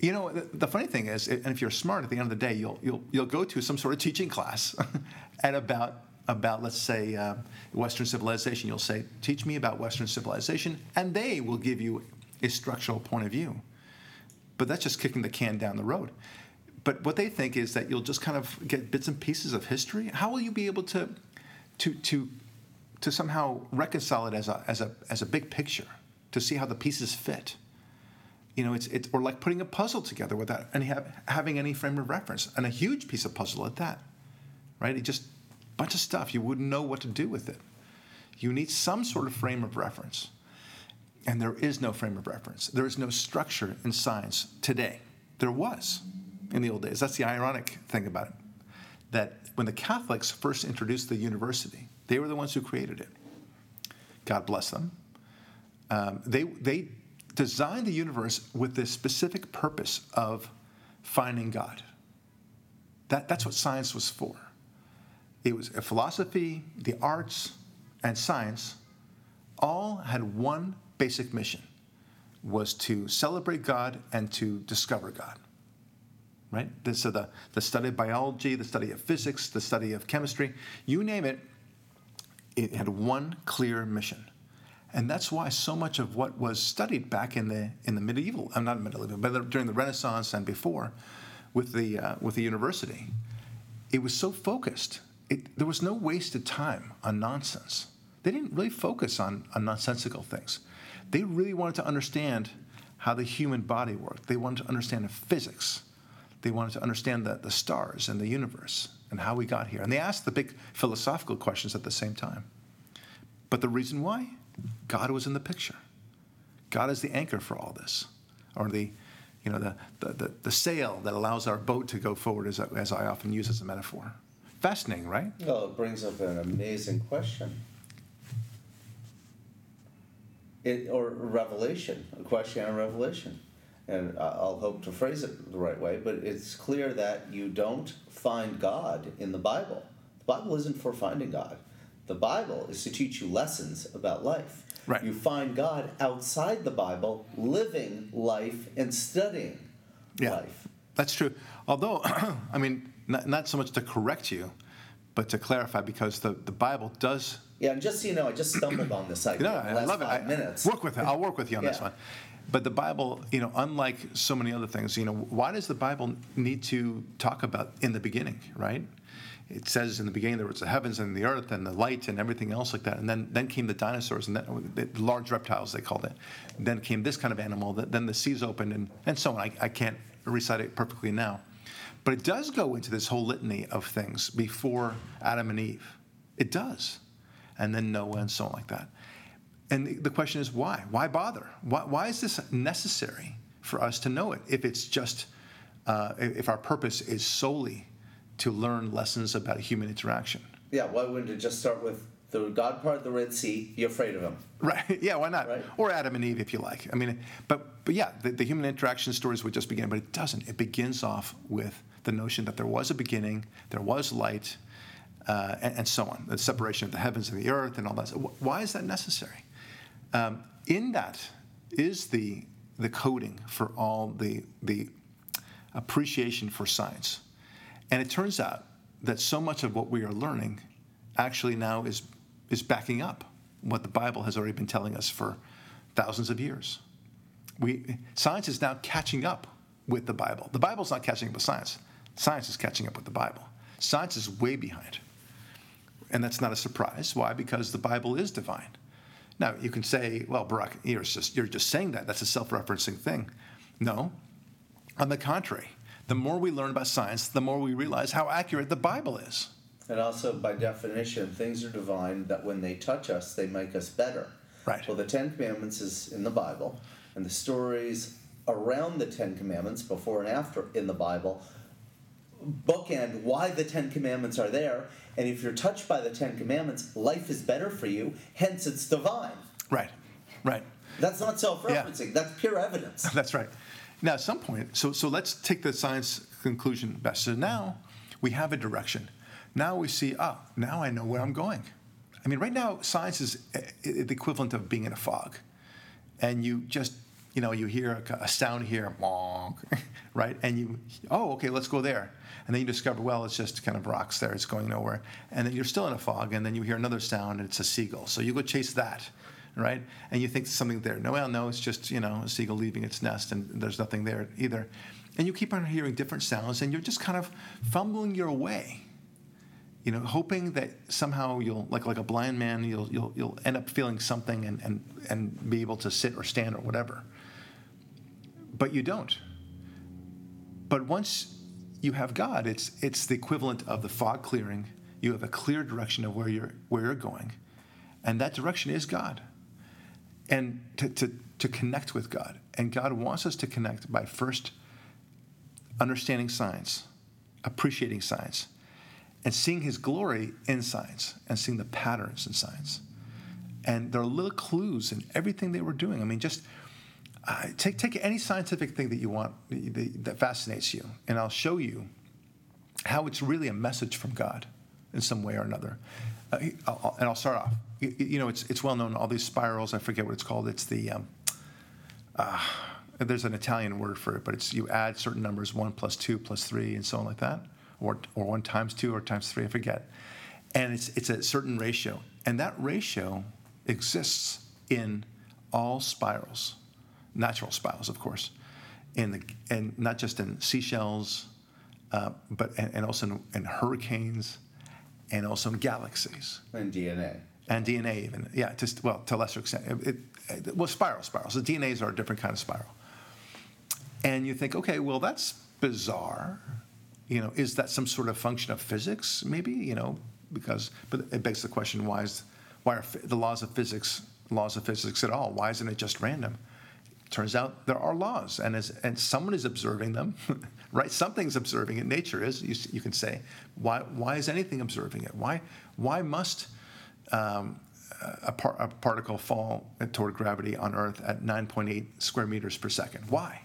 You know, the, the funny thing is, and if you're smart, at the end of the day, you'll you'll you'll go to some sort of teaching class, at about about let's say uh, Western civilization. You'll say, "Teach me about Western civilization," and they will give you a structural point of view. But that's just kicking the can down the road. But what they think is that you'll just kind of get bits and pieces of history. How will you be able to to to to somehow reconcile it as a as a as a big picture to see how the pieces fit? you know, it's, it's or like putting a puzzle together without any having any frame of reference, and a huge piece of puzzle at that, right? It just a bunch of stuff you wouldn't know what to do with it. You need some sort of frame of reference, and there is no frame of reference. There is no structure in science today. There was in the old days. That's the ironic thing about it. That when the Catholics first introduced the university, they were the ones who created it. God bless them. Um, they they designed the universe with the specific purpose of finding God. That, that's what science was for. It was a philosophy, the arts, and science all had one basic mission was to celebrate God and to discover God. Right? So the, the study of biology, the study of physics, the study of chemistry, you name it, it had one clear mission. And that's why so much of what was studied back in the in the medieval, I'm not medieval, but during the Renaissance and before, with the uh, with the university, it was so focused. It, there was no wasted time on nonsense. They didn't really focus on, on nonsensical things. They really wanted to understand how the human body worked. They wanted to understand physics. They wanted to understand the, the stars and the universe and how we got here. And they asked the big philosophical questions at the same time. But the reason why? God was in the picture. God is the anchor for all this, or the, you know, the, the, the, the sail that allows our boat to go forward, as, as I often use as a metaphor. Fascinating, right? Well, it brings up an amazing question. It, or revelation, a question on revelation. And I'll hope to phrase it the right way, but it's clear that you don't find God in the Bible. The Bible isn't for finding God. The Bible is to teach you lessons about life. Right. You find God outside the Bible, living life and studying life. That's true. Although, I mean, not, not so much to correct you, but to clarify, because the, the Bible does. Yeah, and just so you know, I just stumbled on this idea No, the I love it. five I, minutes. Work with it. I'll work with you on this one. But the Bible, you know, unlike so many other things, you know, why does the Bible need to talk about in the beginning, right? It says in the beginning there was the heavens and the earth and the light and everything else like that, and then then came the dinosaurs and then the large reptiles they called it. Then came this kind of animal. Then the seas opened and and so on. I, I can't recite it perfectly now. But it does go into this whole litany of things before Adam and Eve. It does. And then Noah and so on like that. And the- question is why? Why bother? Why, why is this necessary for us to know it if it's just, uh, if our purpose is solely to learn lessons about human interaction? Yeah, why wouldn't it just start with the God part of the Red Sea? You're afraid of him. Right. Yeah, why not? Right. Or Adam and Eve, if you like. I mean, but, but yeah, the, the human interaction stories would just begin, but it doesn't. It begins off with the notion that there was a beginning, there was light, uh, and, and so on, the separation of the heavens and the earth and all that. Why is that necessary? Um, in that is the, the coding for all the, the appreciation for science. And it turns out that so much of what we are learning actually now is, is backing up what the Bible has already been telling us for thousands of years. We, science is now catching up with the Bible. The Bible's not catching up with science. Science is catching up with the Bible. Science is way behind. And that's not a surprise. Why? Because the Bible is divine. Now, you can say, well, Barak, you're just, you're just saying that. That's a self referencing thing. No. On the contrary, the more we learn about science, the more we realize how accurate the Bible is. And also, by definition, things are divine that when they touch us, they make us better. Right. Well, the Ten Commandments is in the Bible, and the stories around the Ten Commandments, before and after in the Bible, bookend why the Ten Commandments are there. And if you're touched by the Ten Commandments, life is better for you, hence it's divine. Right, right. That's not self referencing, that's pure evidence. That's right. Now, at some point, so, so let's take the science conclusion best. So now we have a direction. Now we see, ah, now I know where I'm going. I mean, right now, science is eh, eh, the equivalent of being in a fog. And you just, you know, you hear a, a sound here, bonk, right? And you, oh, okay, let's go there. And then you discover, well, it's just kind of rocks there, it's going nowhere. And then you're still in a fog, and then you hear another sound, and it's a seagull. So you go chase that, right? And you think something there. No, well, no, it's just, you know, a seagull leaving its nest, and there's nothing there either. And you keep on hearing different sounds, and you're just kind of fumbling your way you know, hoping that somehow you'll, like like a blind man, you'll you'll you'll end up feeling something and and and be able to sit or stand or whatever. But you don't. But once you have God, it's it's the equivalent of the fog clearing. You have a clear direction of where you're where you're going, and that direction is God. And to to to connect with God, and God wants us to connect by first understanding science, appreciating science and seeing his glory in science and seeing the patterns in science. And there are little clues in everything they were doing. I mean, just uh, take, take any scientific thing that you want that, fascinates you, and I'll show you how it's really a message from God in some way or another. Uh, I'll, and I'll start off. You, you, know, it's, it's well known, all these spirals, I forget what it's called. It's the, um, uh, there's an Italian word for it, but it's you add certain numbers, one plus two plus three, and so on like that or, or one times two or times three, I forget. And it's, it's a certain ratio. And that ratio exists in all spirals, natural spirals, of course, in the, and not just in seashells, uh, but and, and also in, in, hurricanes, and also in galaxies. And DNA. And DNA, even yeah, just well to a lesser extent. It, it, well, spiral spirals. The DNAs are a different kind of spiral. And you think, okay, well that's bizarre you know, is that some sort of function of physics? Maybe, you know, because but it begs the question: Why is why are the laws of physics laws of physics at all? Why isn't it just random? Turns out there are laws, and as and someone is observing them, right? Something's observing it. Nature is. You, you can say, why why is anything observing it? Why why must um, a, par- a particle fall toward gravity on Earth at 9.8 square meters per second? Why?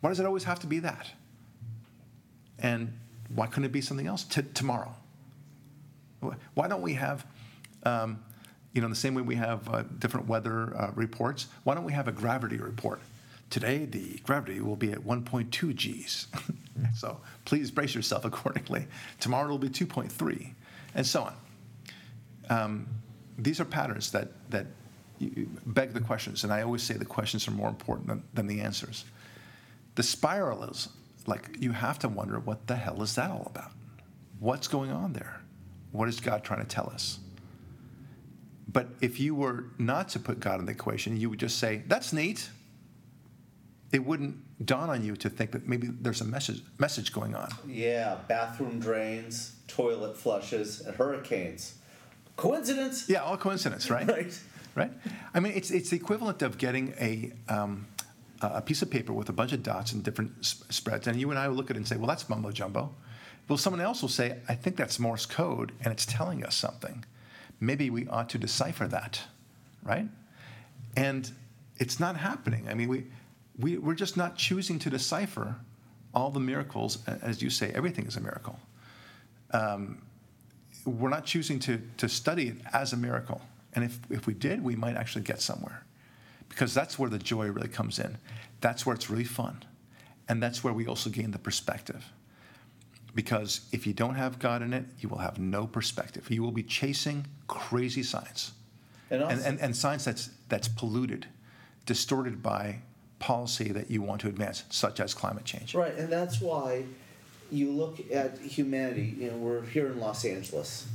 Why does it always have to be that? And why couldn't it be something else T- tomorrow? Why don't we have, um, you know, the same way we have uh, different weather uh, reports, why don't we have a gravity report? Today, the gravity will be at 1.2 Gs. so please brace yourself accordingly. Tomorrow, it'll be 2.3, and so on. Um, these are patterns that, that beg the questions, and I always say the questions are more important than, than the answers. The spiral is like you have to wonder what the hell is that all about? What's going on there? What is God trying to tell us? But if you were not to put God in the equation, you would just say, that's neat. it wouldn't dawn on you to think that maybe there's a message message going on. Yeah, bathroom drains, toilet flushes, and hurricanes. Coincidence? Yeah, all coincidence, right? Right. Right. I mean, it's it's the equivalent of getting a um, a piece of paper with a bunch of dots and different s- spreads, and you and I will look at it and say, "Well, that's mumbo jumbo." Well, someone else will say, "I think that's Morse code, and it's telling us something. Maybe we ought to decipher that." Right? And it's not happening. I mean, we, we we're just not choosing to decipher all the miracles. As you say, everything is a miracle. Um, we're not choosing to, to study it as a miracle. And if, if we did, we might actually get somewhere. Because that's where the joy really comes in. That's where it's really fun. And that's where we also gain the perspective. Because if you don't have God in it, you will have no perspective. You will be chasing crazy science. And And, and, and science that's, that's polluted, distorted by policy that you want to advance, such as climate change. Right, and that's why you look at humanity. You know, we're here in Los Angeles,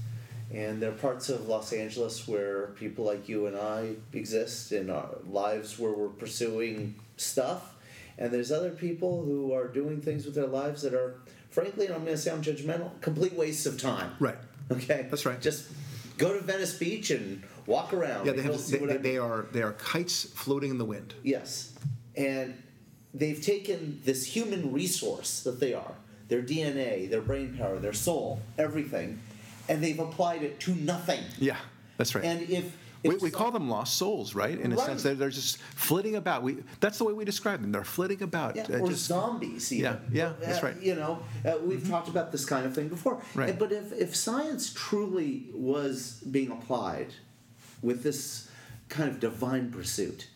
and there are parts of Los Angeles where people like you and I exist in our lives where we're pursuing stuff, and there's other people who are doing things with their lives that are, frankly, and I'm going to sound judgmental, complete waste of time. Right. Okay. That's right. Just go to Venice Beach and walk around. Yeah, they, have, they, they, they are, they are kites floating in the wind. Yes. And they've taken this human resource that they are, their DNA, their brain power, their soul, everything, and they've applied it to nothing. Yeah, that's right. And if, we, we call them lost souls, right? In a Right. sense, they're, they're just flitting about. We, that's the way we describe them. They're flitting about. yeah, uh, or just- zombies. Even. Yeah, yeah, that's Uh, right. Mm-hmm. You know, uh, we've talked about this kind of thing before. Right. But if, if science truly was being applied with this kind of divine pursuit,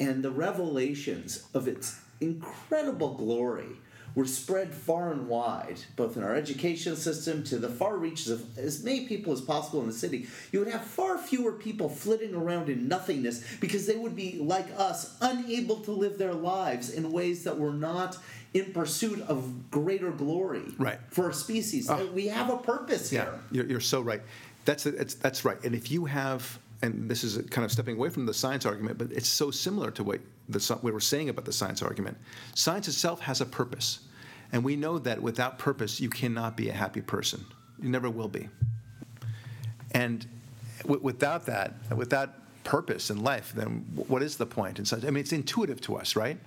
and the revelations of its incredible glory were spread far and wide, both in our education system to the far reaches of as many people as possible in the city, you would have far fewer people flitting around in nothingness because they would be, like us, unable to live their lives in ways that were not in pursuit of greater glory Right. for our species. Ah. we have a purpose Yeah, here. you're, you're so right. That's it's, that's right. And if you have, and this is kind of stepping away from the science argument, but it's so similar to what the we were saying about the science argument. Science itself has a purpose, and we know that without purpose, you cannot be a happy person. You never will be. And w- without that, without purpose in life, then what is the point? And such. I mean, it's intuitive to us, right?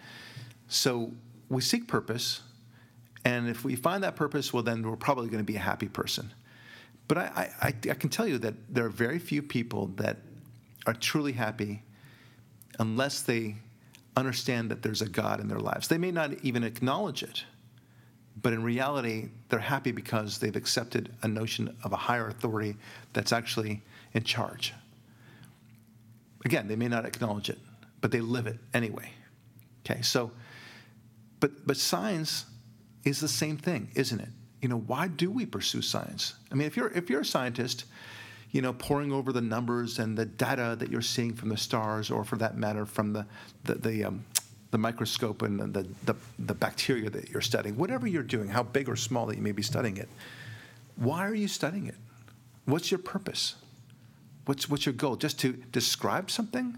So we seek purpose, and if we find that purpose, well, then we're probably going to be a happy person. But I, I, I can tell you that there are very few people that are truly happy unless they understand that there's a God in their lives. They may not even acknowledge it, but in reality, they're happy because they've accepted a notion of a higher authority that's actually in charge. Again, they may not acknowledge it, but they live it anyway. Okay, so, but but science is the same thing, isn't it? You know, why do we pursue science? I mean, if you're if you're a scientist, you know, poring over the numbers and the data that you're seeing from the stars, or for that matter, from the the the, um, the microscope and the, the the bacteria that you're studying, whatever you're doing, how big or small that you may be studying it, why are you studying it? What's your purpose? What's what's your goal? Just to describe something?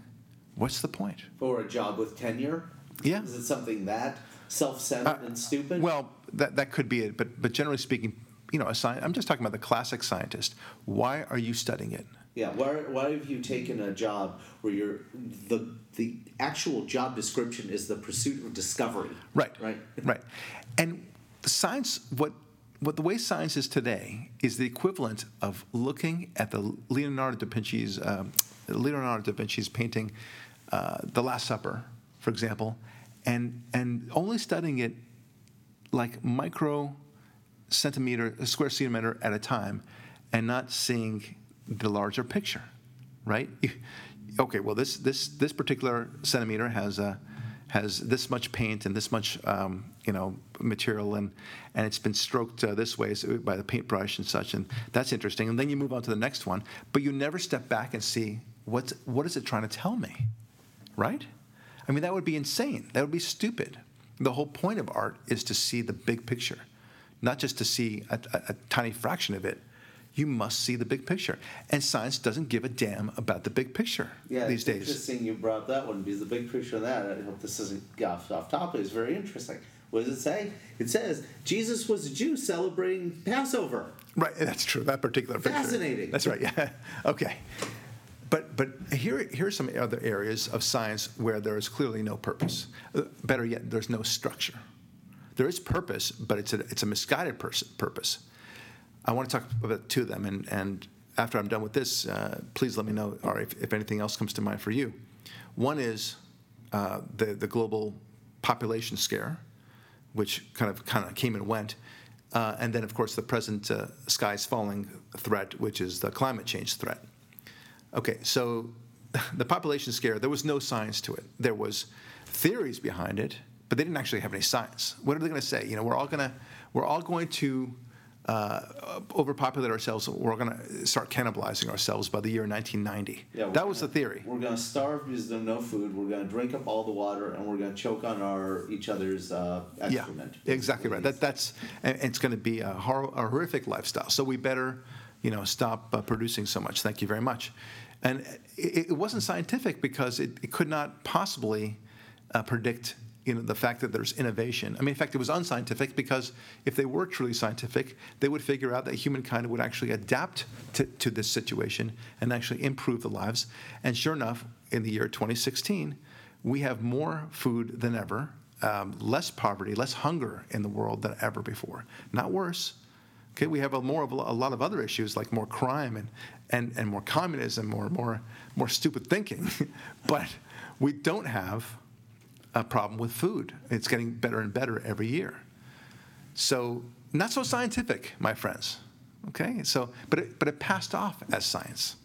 What's the point? For a job with tenure? Yeah. Is it something that self-centered and stupid? Well, that, that could be it, but, but generally speaking, you know, a sci- I'm just talking about the classic scientist. Why are you studying it? Yeah, why, why have you taken a job where you're the the actual job description is the pursuit of discovery? Right. Right. Right. And science, what what the way science is today is the equivalent of looking at the Leonardo da Vinci's um, Leonardo da Vinci's painting, uh, The Last Supper, for example, and and only studying it like micro centimeter, a square centimeter at a time, and not seeing the larger picture, right? Okay, well this this this particular centimeter has a has this much paint and this much um, you know material and and it's been stroked uh, this way by the paintbrush and such and that's interesting. And then you move on to the next one but you never step back and see what's what is it trying to tell me right? I mean that would be insane. That would be stupid the whole point of art is to see the big picture not just to see a, a, a tiny fraction of it you must see the big picture. And science doesn't give a damn about the big picture Yeah, these it's days. interesting you brought that one because the big picture of that, I hope this isn't off, off topic, is very interesting. What does it say? It says Jesus was a Jew celebrating Passover. Right, that's true. That particular picture. Fascinating. That's right. Yeah. okay. But but here here are some other areas of science where there is clearly no purpose. Uh, better yet, there's no structure. There is purpose, but it's a it's a misguided pers- purpose. I want to talk about two of them, and and after I'm done with this, uh, please let me know, or if, if anything else comes to mind for you. One is uh, the the global population scare, which kind of kind of came and went. Uh, and then, of course, the present uh, skies falling threat, which is the climate change threat. Okay, so the population scare, there was no science to it. There was theories behind it, but they didn't actually have any science. What are they going to say? You know, we're all going to we're all going to uh, overpopulate ourselves. We're going to start cannibalizing ourselves by the year 1990. Yeah, that was the gonna- theory. We're going to starve because there's no food. We're going to drink up all the water, and we're going to choke on our each other's uh, excrement. Yeah, exactly right. That, that's and it's going to be a, hor- a horrific lifestyle. So we better, you know, stop uh, producing so much. Thank you very much. And it, it wasn't scientific because it, it could not possibly uh, predict, you know, the fact that there's innovation. I mean, in fact, it was unscientific because if they were truly scientific, they would figure out that humankind would actually adapt to, to this situation and actually improve the lives. And sure enough, in the year 2016, we have more food than ever um, less poverty, less hunger in the world than ever before. Not worse. Okay, we have a more of a, lot of other issues like more crime and, and, and more communism or more more stupid thinking, but we don't have a problem with food. It's getting better and better every year. So not so scientific, my friends. Okay, so but it, but it passed off as science.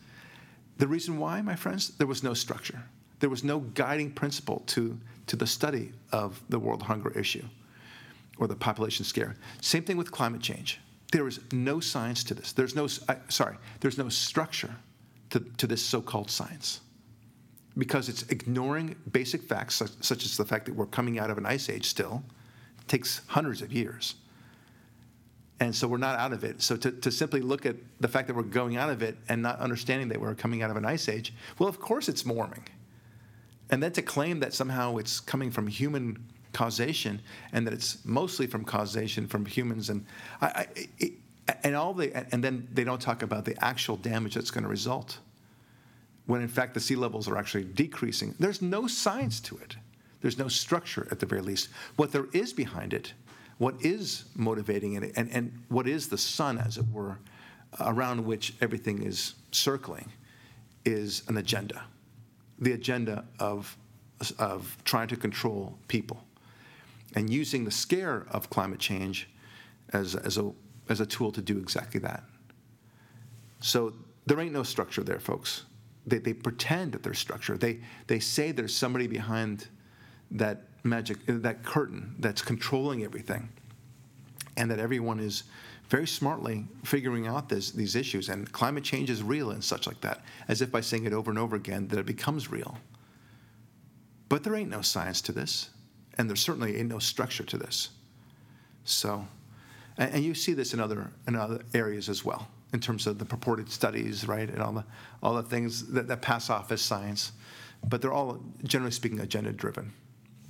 The reason why, my friends, there was no structure. There was no guiding principle to, to the study of the world hunger issue or the population scare. Same thing with climate change. There is no science to this. There's no, I, sorry, there's no structure to, to this so called science because it's ignoring basic facts, such, such as the fact that we're coming out of an ice age still. It takes hundreds of years. And so we're not out of it. So to, to simply look at the fact that we're going out of it and not understanding that we're coming out of an ice age, well, of course it's warming. And then to claim that somehow it's coming from human causation and that it's mostly from causation from humans and I, I, it, and all the and then they don't talk about the actual damage that's going to result when in fact the sea levels are actually decreasing. There's no science to it. There's no structure at the very least. What there is behind it, what is motivating it, and, and what is the sun, as it were, around which everything is circling, is an agenda. The agenda of, of trying to control people and using the scare of climate change as, as, a, as a tool to do exactly that. So there ain't no structure there, folks. They, they pretend that there's structure. They, they say there's somebody behind that magic, that curtain that's controlling everything, and that everyone is very smartly figuring out this, these issues. And climate change is real and such like that, as if by saying it over and over again that it becomes real. But there ain't no science to this, and there certainly ain't no structure to this. So, and, and you see this in other in other areas as well, in terms of the purported studies, right, and all the all the things that, that pass off as science, but they're all generally speaking agenda driven.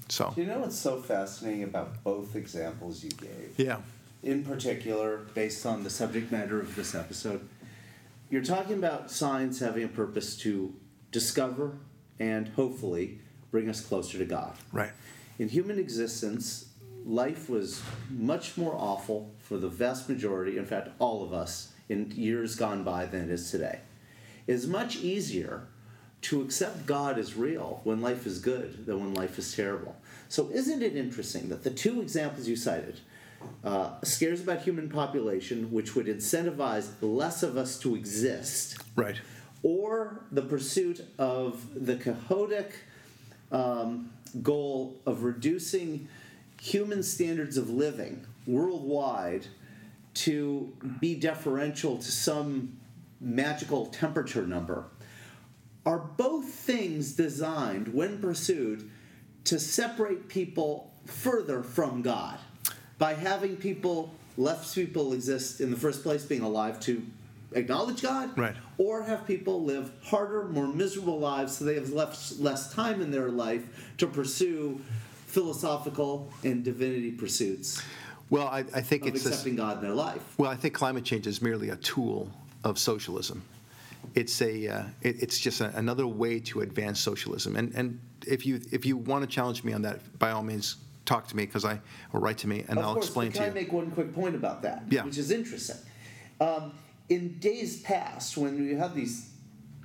So, you know what's so fascinating about both examples you gave? yeah, in particular, based on the subject matter of this episode, you're talking about science having a purpose to discover and hopefully bring us closer to God. right, In human existence, life was much more awful for the vast majority, in fact, all of us, in years gone by than it is today. It's much easier to accept God as real when life is good than when life is terrible. So, isn't it interesting that the two examples you cited, uh, scares about human population, which would incentivize less of us to exist, right, or the pursuit of the Cahotic um, goal of reducing human standards of living worldwide to be deferential to some magical temperature number. Are both things designed, when pursued, to separate people further from God? By having people, left people exist in the first place, being alive to acknowledge God, Right. or have people live harder, more miserable lives so they have less, less time in their life to pursue philosophical and divinity pursuits Well, I, I think it's accepting God in their life. well, I think climate change is merely a tool of socialism. It's a uh, it, it's just a, another way to advance socialism. And and if you if you want to challenge me on that, by all means, talk to me because I or write to me and of I'll course, explain to can you. I make one quick point about that? Yeah. Which is interesting. Um, in days past, when we had these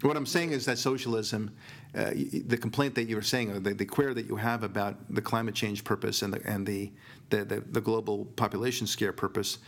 What I'm saying is that socialism, uh, the complaint that you were saying, or the, the query that you have about the climate change purpose and the and the the, the, the global population scare purpose,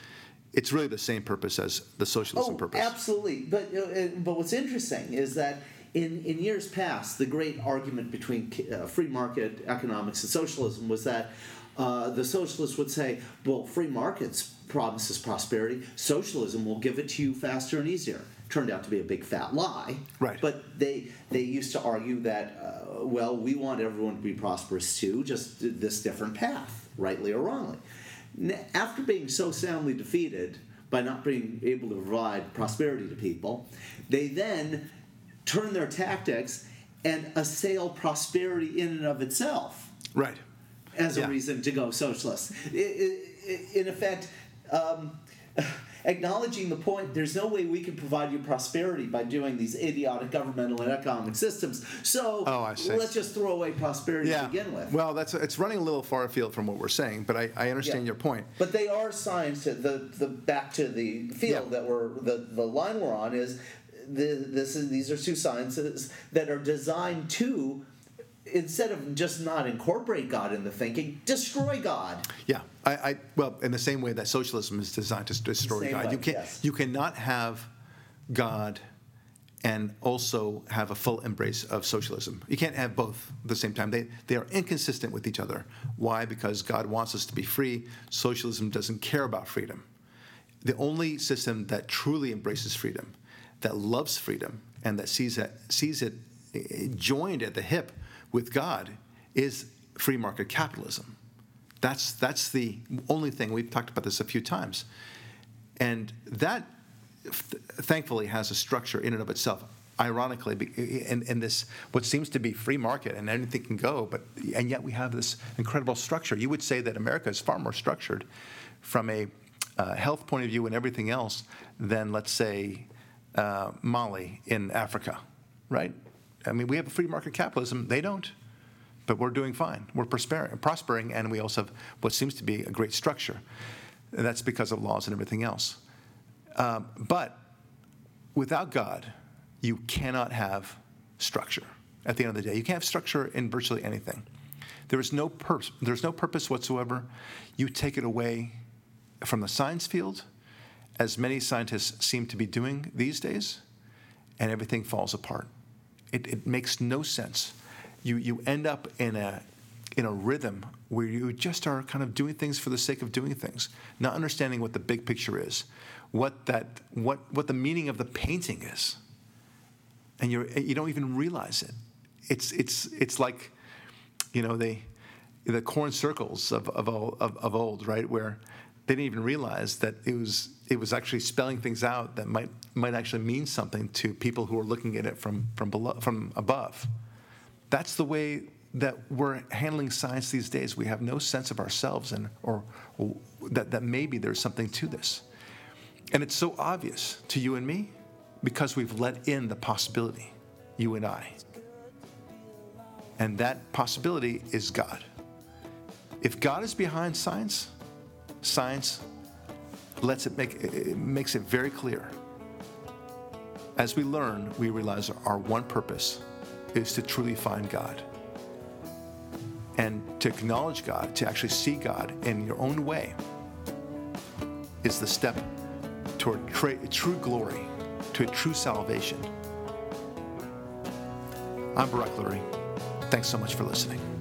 it's really the same purpose as the socialism oh, purpose. absolutely. But uh, but what's interesting is that in in years past, the great argument between uh, free market economics and socialism was that uh, the socialists would say, "Well, free markets promises prosperity. Socialism will give it to you faster and easier." Turned out to be a big fat lie. Right. But they they used to argue that uh, well, we want everyone to be prosperous too, just this different path, rightly or wrongly. After being so soundly defeated by not being able to provide prosperity to people, they then turn their tactics and assail prosperity in and of itself right. As a reason to go socialist. In effect, um, acknowledging the point, there's no way we can provide you prosperity by doing these idiotic governmental and economic systems. So Oh, let's just throw away prosperity to begin with. Well, that's it's running a little far afield from what we're saying, but I, I understand Yeah. your point. But they are signs to the, the back to the field Yeah. that we're the, the line we're on is the, this is these are two sciences that are designed to instead of just not incorporate God in the thinking, destroy God. Yeah, I, I well, in the same way that socialism is designed to destroy God, way, you can yes. you cannot have God and also have a full embrace of socialism. You can't have both at the same time. They they are inconsistent with each other. Why? Because God wants us to be free. Socialism doesn't care about freedom. The only system that truly embraces freedom, that loves freedom, and that sees it sees it eh, joined at the hip with God, is free market capitalism. That's that's the only thing we've talked about this a few times, and that th- thankfully has a structure in and of itself. Ironically, in, in this what seems to be free market and anything can go, but and yet we have this incredible structure. You would say that America is far more structured from a uh, health point of view and everything else than let's say uh, Mali in Africa, right? I mean, we have a free market capitalism. They don't but we're doing fine. We're prospering, and we also have what seems to be a great structure. And that's because of laws and everything else. Um, but without God, you cannot have structure. At the end of the day, you can't have structure in virtually anything. There is no purpose. There's no purpose whatsoever. You take it away from the science field, as many scientists seem to be doing these days, and everything falls apart. It, it makes no sense. You, you end up in a, in a rhythm where you just are kind of doing things for the sake of doing things, not understanding what the big picture is, what, that, what, what the meaning of the painting is. And you're, you don't even realize it. It's, it's, it's like, you know, they, the corn circles of, of, of, of old, right, where they didn't even realize that it was, it was actually spelling things out that might, might actually mean something to people who are looking at it from, from, below, from above. That's the way that we're handling science these days. We have no sense of ourselves and, or, or that, that maybe there's something to this. And it's so obvious to you and me because we've let in the possibility, you and I. And that possibility is God. If God is behind science, science lets it make it makes it very clear. As we learn, we realize our one purpose is to truly find God. And to acknowledge God, to actually see God in your own way, is the step toward tra- true glory, to a true salvation. I'm Barak Lurie. Thanks so much for listening.